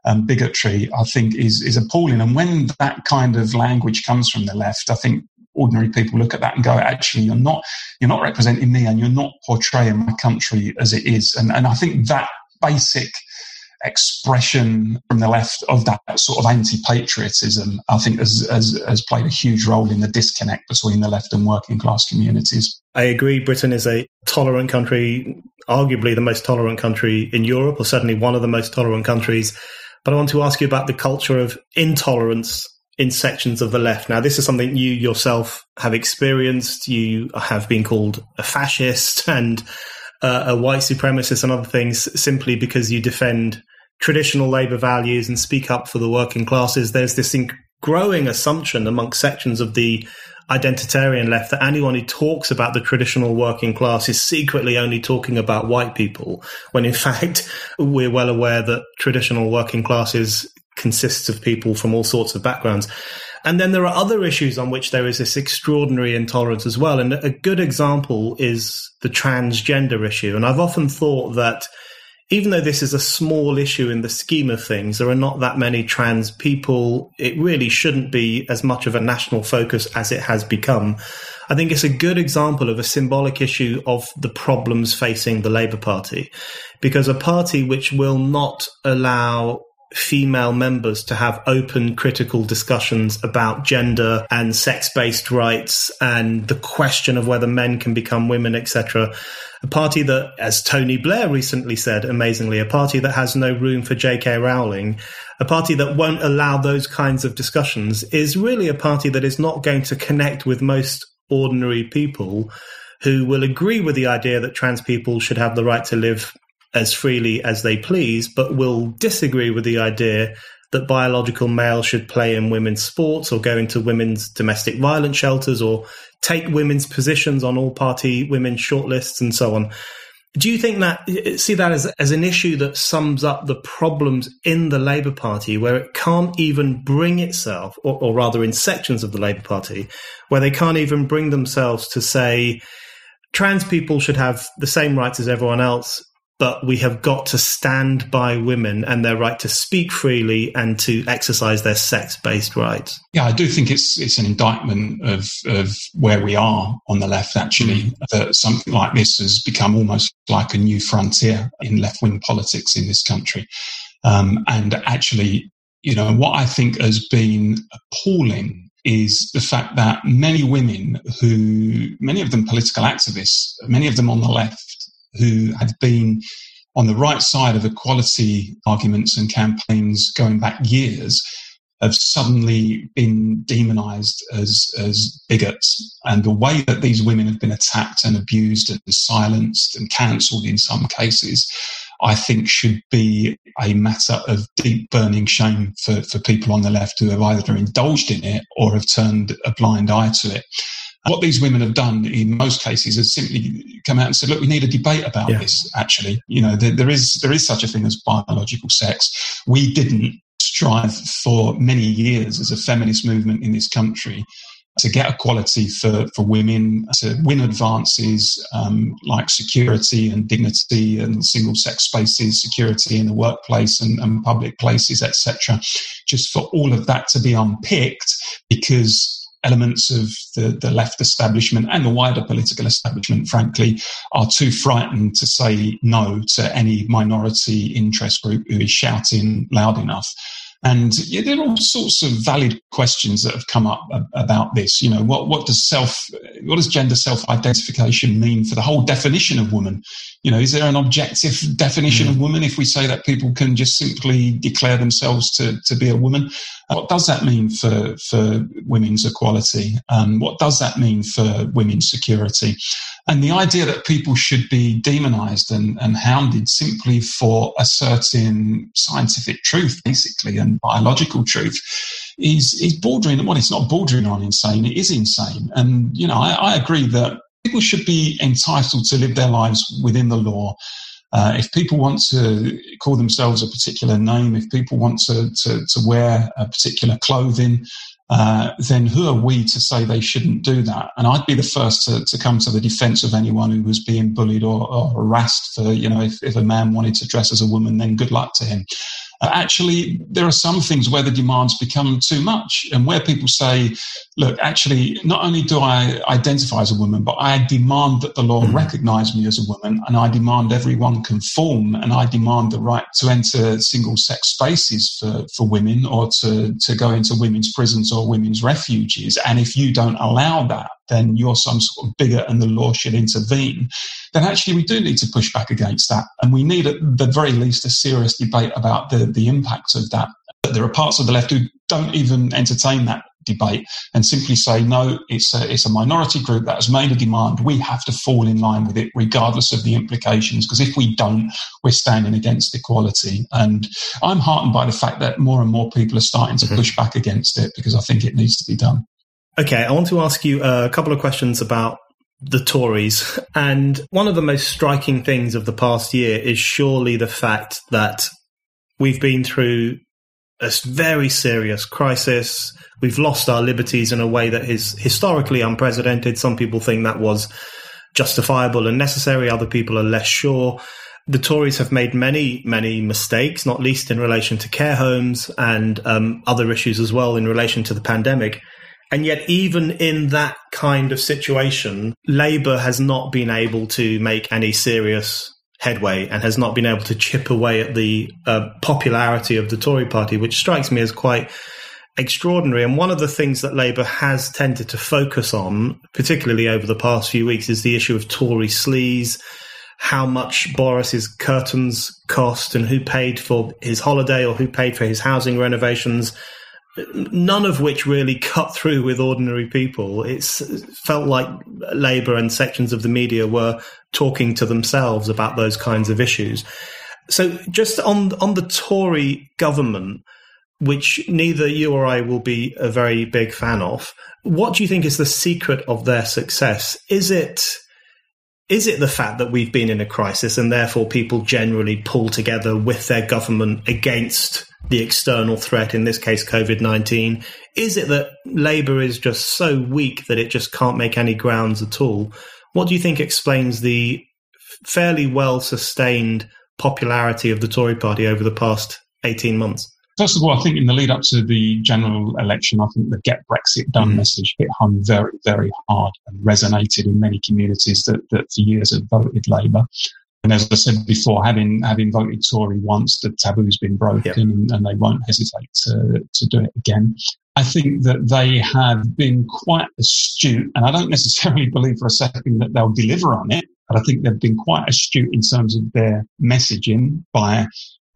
Speaker 2: and bigotry, I think, is is appalling. And when that kind of language comes from the left, I think ordinary people look at that and go, actually, you're not you're not representing me, and you're not portraying my country as it is. And and I think that basic expression from the left of that sort of anti-patriotism, I think has, has, has played a huge role in the disconnect between the left and working class communities.
Speaker 3: I agree. Britain is a tolerant country, arguably the most tolerant country in Europe, or certainly one of the most tolerant countries. But I want to ask you about the culture of intolerance in sections of the left. Now, this is something you yourself have experienced. You have been called a fascist and uh, a white supremacist and other things simply because you defend traditional labour values and speak up for the working classes. There's this inc- growing assumption amongst sections of the identitarian left that anyone who talks about the traditional working class is secretly only talking about white people, when in fact, we're well aware that traditional working classes consists of people from all sorts of backgrounds. And then there are other issues on which there is this extraordinary intolerance as well. And a good example is the transgender issue. And I've often thought that even though this is a small issue in the scheme of things, there are not that many trans people. It really shouldn't be as much of a national focus as it has become. I think it's a good example of a symbolic issue of the problems facing the Labour Party, because a party which will not allow female members to have open critical discussions about gender and sex-based rights and the question of whether men can become women etc a party that as tony blair recently said amazingly a party that has no room for jk rowling a party that won't allow those kinds of discussions is really a party that is not going to connect with most ordinary people who will agree with the idea that trans people should have the right to live as freely as they please, but will disagree with the idea that biological males should play in women's sports or go into women's domestic violence shelters or take women's positions on all party women's shortlists and so on. Do you think that see that as as an issue that sums up the problems in the Labour Party, where it can't even bring itself, or, or rather in sections of the Labour Party, where they can't even bring themselves to say trans people should have the same rights as everyone else, but we have got to stand by women and their right to speak freely and to exercise their sex-based rights.
Speaker 2: Yeah, I do think it's it's an indictment of of where we are on the left. Actually, that something like this has become almost like a new frontier in left-wing politics in this country, um, and actually, you know, what I think has been appalling is the fact that many women who, many of them political activists, many of them on the left, who had been on the right side of equality arguments and campaigns going back years have suddenly been demonized as, as bigots. And the way that these women have been attacked and abused and silenced and cancelled in some cases, I think should be a matter of deep burning shame for, for people on the left who have either indulged in it or have turned a blind eye to it. What these women have done in most cases is simply come out and said, look, we need a debate about yeah. this, actually. You know, there, there is there is such a thing as biological sex. We didn't strive for many years as a feminist movement in this country to get equality for, for women, to win advances um, like security and dignity and single sex spaces, security in the workplace and, and public places, etc. Just for all of that to be unpicked because elements of the, the left establishment and the wider political establishment, frankly, are too frightened to say no to any minority interest group who is shouting loud enough. And yeah, there are all sorts of valid questions that have come up about this. You know, what, what does self what does gender self-identification mean for the whole definition of woman? You know, is there an objective definition mm. of woman if we say that people can just simply declare themselves to, to be a woman? What does that mean for, for women's equality? Um, what does that mean for women's security? And the idea that people should be demonized and, and hounded simply for asserting scientific truth, basically, and biological truth is, is bordering, well, it's not bordering on insane, it is insane. And, you know, I, I agree that people should be entitled to live their lives within the law. Uh, if people want to call themselves a particular name, if people want to, to, to wear a particular clothing, uh, then who are we to say they shouldn't do that? And I'd be the first to, to come to the defense of anyone who was being bullied or, or harassed for, you know, if, if a man wanted to dress as a woman, then good luck to him. Actually, there are some things where the demands become too much and where people say, look, actually, not only do I identify as a woman, but I demand that the law mm. recognize me as a woman and I demand everyone conform and I demand the right to enter single sex spaces for, for women or to, to go into women's prisons or women's refuges. And if you don't allow that, then you're some sort of bigot and the law should intervene, then actually we do need to push back against that. And we need at the very least a serious debate about the, the impact of that. But There are parts of the left who don't even entertain that debate and simply say, no, it's a, it's a minority group that has made a demand. We have to fall in line with it, regardless of the implications, because if we don't, we're standing against equality. And I'm heartened by the fact that more and more people are starting to mm-hmm. push back against it because I think it needs to be done.
Speaker 3: Okay, I want to ask you a couple of questions about the Tories. And one of the most striking things of the past year is surely the fact that we've been through a very serious crisis. We've lost our liberties in a way that is historically unprecedented. Some people think that was justifiable and necessary. Other people are less sure. The Tories have made many, many mistakes, not least in relation to care homes and um, other issues as well in relation to the pandemic. And yet, even in that kind of situation, Labour has not been able to make any serious headway and has not been able to chip away at the uh, popularity of the Tory party, which strikes me as quite extraordinary. And one of the things that Labour has tended to focus on, particularly over the past few weeks, is the issue of Tory sleaze, how much Boris's curtains cost, and who paid for his holiday or who paid for his housing renovations none of which really cut through with ordinary people. It's it felt like Labour and sections of the media were talking to themselves about those kinds of issues. So, just on on the Tory government, which neither you or I will be a very big fan of, what do you think is the secret of their success? Is it is it the fact that we've been in a crisis and therefore people generally pull together with their government against the external threat, in this case, COVID 19? Is it that Labour is just so weak that it just can't make any grounds at all? What do you think explains the fairly well sustained popularity of the Tory party over the past 18 months?
Speaker 2: First of all, I think in the lead up to the general election, I think the Get Brexit Done mm. message hit home very, very hard and resonated in many communities that, that for years had voted Labour. And as I said before, having having voted Tory once, the taboo's been broken yep. and, and, they won't hesitate to, to do it again. I think that they have been quite astute, and I don't necessarily believe for a second that they'll deliver on it, but I think they've been quite astute in terms of their messaging by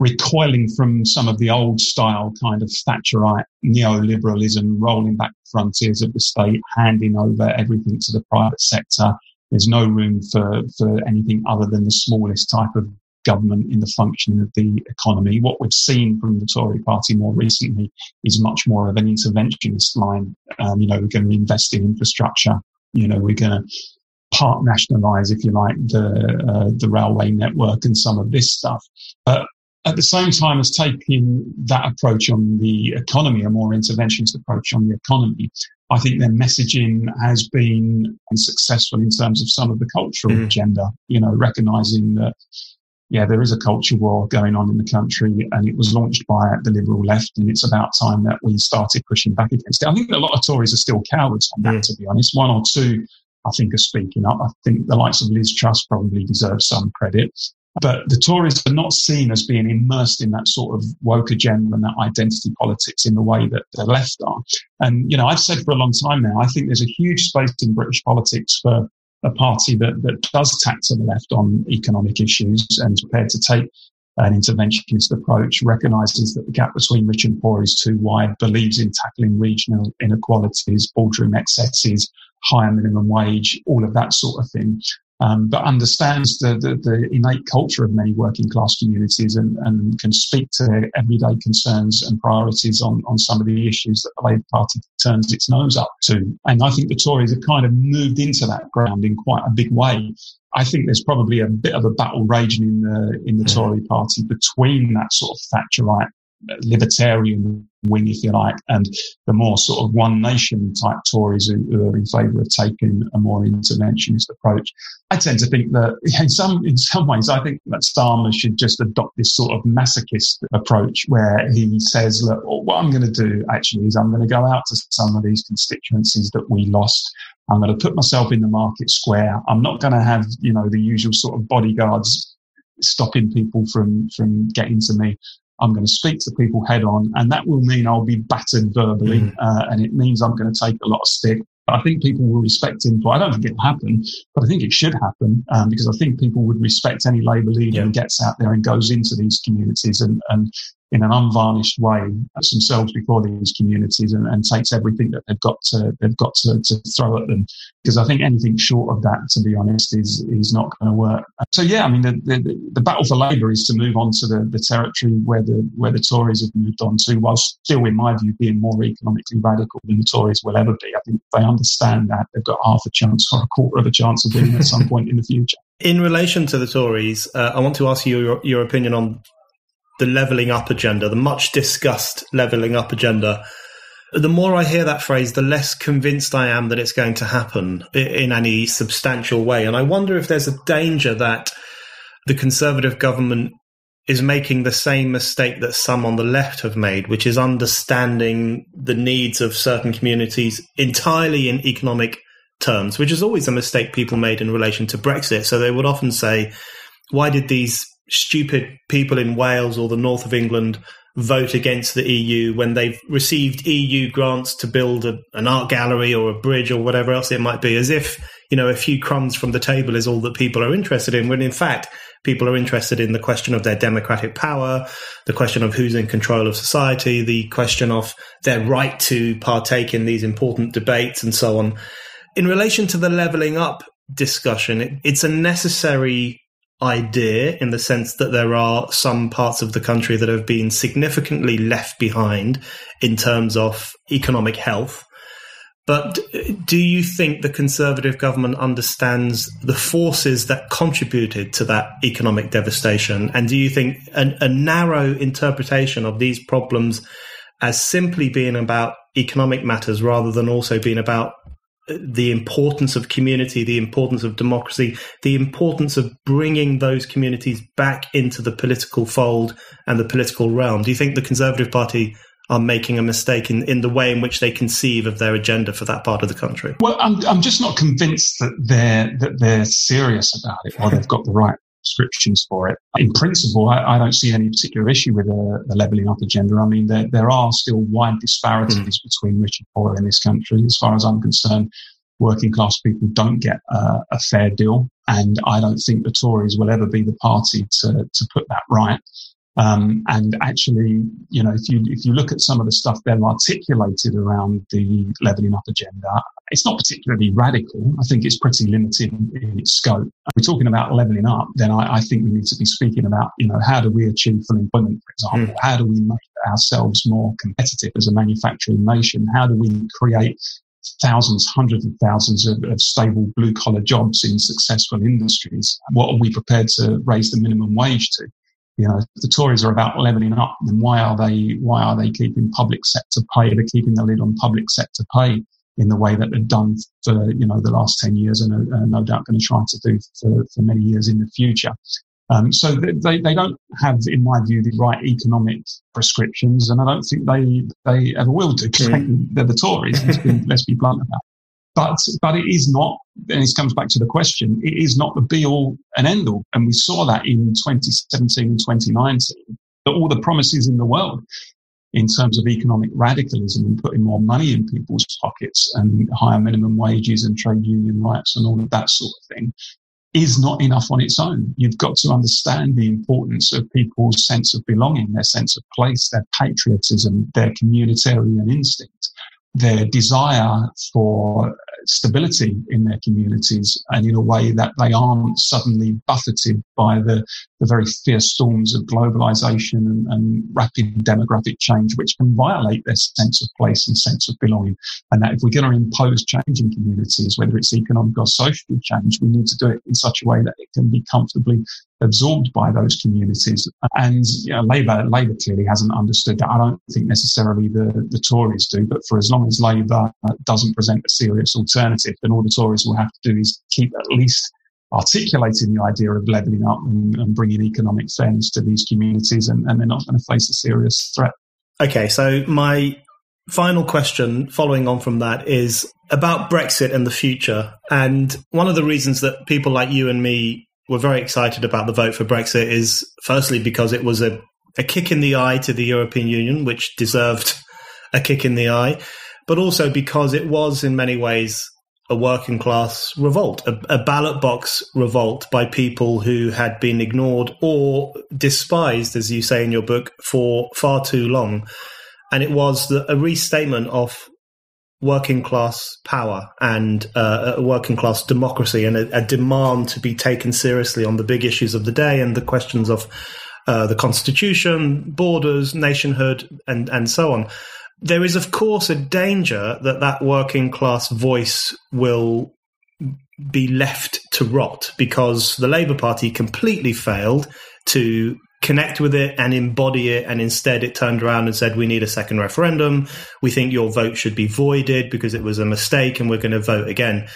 Speaker 2: recoiling from some of the old style kind of Thatcherite neoliberalism, rolling back the frontiers of the state, handing over everything to the private sector. There's no room for, for anything other than the smallest type of government in the functioning of the economy. What we've seen from the Tory party more recently is much more of an interventionist line. Um, you know, we're going to invest in infrastructure. You know, we're going to part nationalize, if you like, the uh, the railway network and some of this stuff. But at the same time as taking that approach on the economy, a more interventionist approach on the economy, I think their messaging has been successful in terms of some of the cultural mm. agenda, you know, recognizing that, yeah, there is a culture war going on in the country and it was launched by the liberal left and it's about time that we started pushing back against it. I think a lot of Tories are still cowards on that, mm. to be honest. One or two, I think, are speaking up. I think the likes of Liz Truss probably deserve some credit. But the Tories are not seen as being immersed in that sort of woke agenda and that identity politics in the way that the left are. And, you know, I've said for a long time now, I think there's a huge space in British politics for a party that, that does tack to the left on economic issues and is prepared to take an interventionist approach, recognizes that the gap between rich and poor is too wide, believes in tackling regional inequalities, boardroom excesses, higher minimum wage, all of that sort of thing um, but understands the, the, the, innate culture of many working class communities and, and can speak to their everyday concerns and priorities on, on some of the issues that the Labour Party turns its nose up to. And I think the Tories have kind of moved into that ground in quite a big way. I think there's probably a bit of a battle raging in the in the mm-hmm. Tory party between that sort of Thatcherite libertarian wing, if you like, and the more sort of one nation type Tories who, who, are in favour of taking a more interventionist approach. I tend to think that in some in some ways, I think that Starmer should just adopt this sort of masochist approach where he says, "Look, what I'm going to do actually is I'm going to go out to some of these constituencies that we lost." I'm going to put myself in the market square. I'm not going to have, you know, the usual sort of bodyguards stopping people from from getting to me. I'm going to speak to people head on, and that will mean I'll be battered verbally, mm. uh, and it means I'm going to take a lot of stick. But I think people will respect him. for. I don't think it'll happen, but I think it should happen um, because I think people would respect any Labour leader yeah. who gets out there and goes into these communities and, and in an unvarnished way puts themselves before these communities and, and, takes everything that they've got to they've got to, to, throw at them. Because I think anything short of that to be honest is is not going to work. So yeah I mean the, the, the battle for Labour is to move on to the, the territory where the where the Tories have moved on to while still in my view being more economically radical than the Tories will ever be. I think they understand that they've got half a chance or a quarter of a chance of winning at some point in the future.
Speaker 3: In relation to the Tories, uh, I want to ask you your, your opinion on the levelling up agenda, the much discussed levelling up agenda, the more I hear that phrase, the less convinced I am that it's going to happen in any substantial way. And I wonder if there's a danger that the Conservative government is making the same mistake that some on the left have made, which is understanding the needs of certain communities entirely in economic terms, which is always a mistake people made in relation to Brexit. So they would often say, why did these stupid people in Wales or the north of England vote against the EU when they've received EU grants to build a, an art gallery or a bridge or whatever else it might be, as if, you know, a few crumbs from the table is all that people are interested in, when in fact, people are interested in the question of their democratic power, the question of who's in control of society, the question of their right to partake in these important debates and so on. In relation to the levelling up discussion, it, it's a necessary idea in the sense that there are some parts of the country that have been significantly left behind in terms of economic health. But do you think the Conservative government understands the forces that contributed to that economic devastation? And do you think a, a narrow interpretation of these problems as simply being about economic matters rather than also being about the importance of community, the importance of democracy, the importance of bringing those communities back into the political fold and the political realm. Do you think the Conservative Party are making a mistake in, in the way in which they conceive of their agenda for that part of the country?
Speaker 2: Well, I'm, I'm just not convinced that they're that they're serious about it or they've got the right prescriptions for it. In principle, I, I don't see any particular issue with the, the levelling up agenda. I mean, there, there are still wide disparities mm. between rich and poor in this country. As far as I'm concerned, working class people don't get uh, a fair deal. And I don't think the Tories will ever be the party to, to put that right. Um, and actually, you know, if you if you look at some of the stuff they've articulated around the levelling up agenda, it's not particularly radical. I think it's pretty limited in, its scope. If we're talking about levelling up, then I, I, think we need to be speaking about, you know, how do we achieve full employment, for example? Mm. How do we make ourselves more competitive as a manufacturing nation? How do we create thousands, hundreds of thousands of, of stable blue collar jobs in successful industries? What are we prepared to raise the minimum wage to? You know, the Tories are about levelling up, then why are they why are they keeping public sector pay? They're keeping the lid on public sector pay in the way that they've done for you know the last ten years, and are, are no doubt going to try to do for, for many years in the future. Um, so they, they don't have, in my view, the right economic prescriptions, and I don't think they they ever will do. Mm. They're the Tories. Let's be, let's be blunt about. But, but it is not, and this comes back to the question, it is not the be all and end all. And we saw that in 2017 and 2019, that all the promises in the world in terms of economic radicalism and putting more money in people's pockets and higher minimum wages and trade union rights and all of that sort of thing is not enough on its own. You've got to understand the importance of people's sense of belonging, their sense of place, their patriotism, their communitarian instinct, their desire for stability in their communities and in a way that they aren't suddenly buffeted by the, the very fierce storms of globalization and, and rapid demographic change, which can violate their sense of place and sense of belonging. And that if we're going to impose change in communities, whether it's economic or social change, we need to do it in such a way that it can be comfortably absorbed by those communities. And you know, Labour, Labour clearly hasn't understood that. I don't think necessarily the, the Tories do, but for as long as Labour doesn't present a serious alternative, then all the Tories will have to do is keep at least articulating the idea of levelling up and, and bringing economic fairness to these communities, and, and they're not going to face a serious threat.
Speaker 3: Okay, so my final question following on from that is about Brexit and the future. And one of the reasons that people like you and me were very excited about the vote for Brexit is firstly because it was a, a kick in the eye to the European Union, which deserved a kick in the eye, but also because it was in many ways a working class revolt, a, a, ballot box revolt by people who had been ignored or despised, as you say in your book, for far too long. And it was the, a restatement of working class power and uh, a working class democracy and a, a, demand to be taken seriously on the big issues of the day and the questions of uh, the constitution, borders, nationhood, and, and so on. There is, of course, a danger that that working class voice will be left to rot because the Labour Party completely failed to connect with it and embody it. And instead, it turned around and said, we need a second referendum. We think your vote should be voided because it was a mistake and we're going to vote again.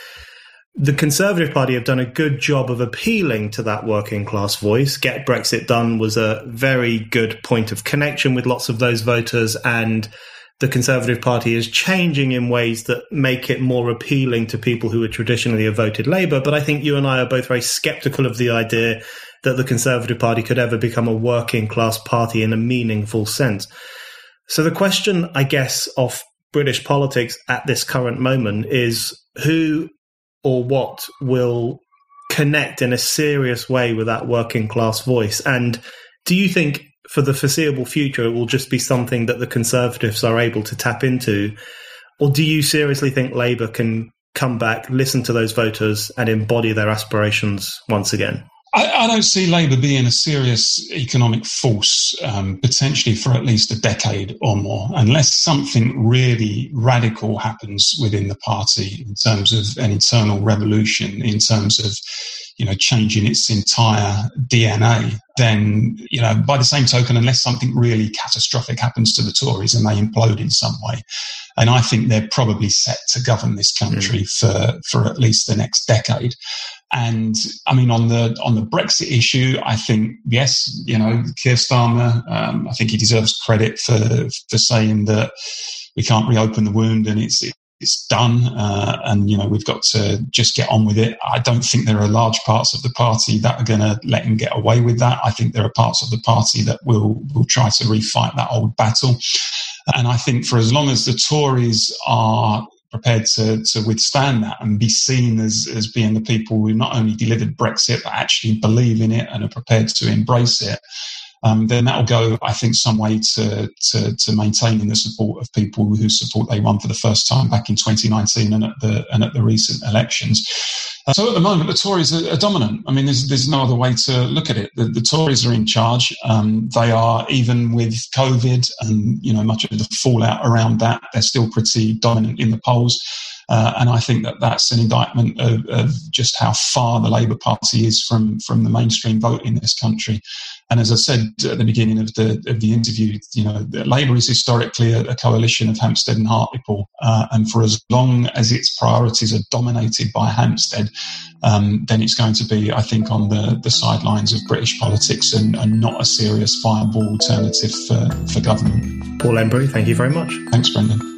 Speaker 3: The Conservative Party have done a good job of appealing to that working class voice. Get Brexit Done was a very good point of connection with lots of those voters. And the Conservative Party is changing in ways that make it more appealing to people who would traditionally have voted Labour. But I think you and I are both very skeptical of the idea that the Conservative Party could ever become a working class party in a meaningful sense. So the question, I guess, of British politics at this current moment is who or what will connect in a serious way with that working class voice? And do you think for the foreseeable future it will just be something that the Conservatives are able to tap into? Or do you seriously think Labour can come back, listen to those voters, and embody their aspirations once again?
Speaker 2: I, I, don't see Labour being a serious economic force um, potentially for at least a decade or more, unless something really radical happens within the party in terms of an internal revolution, in terms of you know changing its entire DNA. Then you know, by the same token, unless something really catastrophic happens to the Tories and they implode in some way, and I think they're probably set to govern this country mm. for for at least the next decade. And I mean, on the on the Brexit issue, I think yes, you know, Keir Starmer. Um, I think he deserves credit for for saying that we can't reopen the wound and it's it's done, uh, and you know we've got to just get on with it. I don't think there are large parts of the party that are going to let him get away with that. I think there are parts of the party that will will try to refight that old battle. And I think for as long as the Tories are prepared to, to withstand that and be seen as, as being the people who not only delivered Brexit, but actually believe in it and are prepared to embrace it, um, then that will go, I think, some way to, to, to, maintaining the support of people whose support they won for the first time back in 2019 and at the, and at the recent elections. Uh, so at the moment, the Tories are, are, dominant. I mean, there's, there's no other way to look at it. The, the Tories are in charge. Um, they are, even with COVID and, you know, much of the fallout around that, they're still pretty dominant in the polls. Uh, and I think that that's an indictment of, of, just how far the Labour Party is from, from the mainstream vote in this country. And as I said at the beginning of the of the interview, you know, Labour is historically a, a, coalition of Hampstead and Hartlepool, uh, and for as long as its priorities are dominated by Hampstead, um, then it's going to be, I think, on the, the sidelines of British politics and, and not a serious viable alternative for, for government.
Speaker 3: Paul Embery, thank you very much.
Speaker 2: Thanks, Brendan.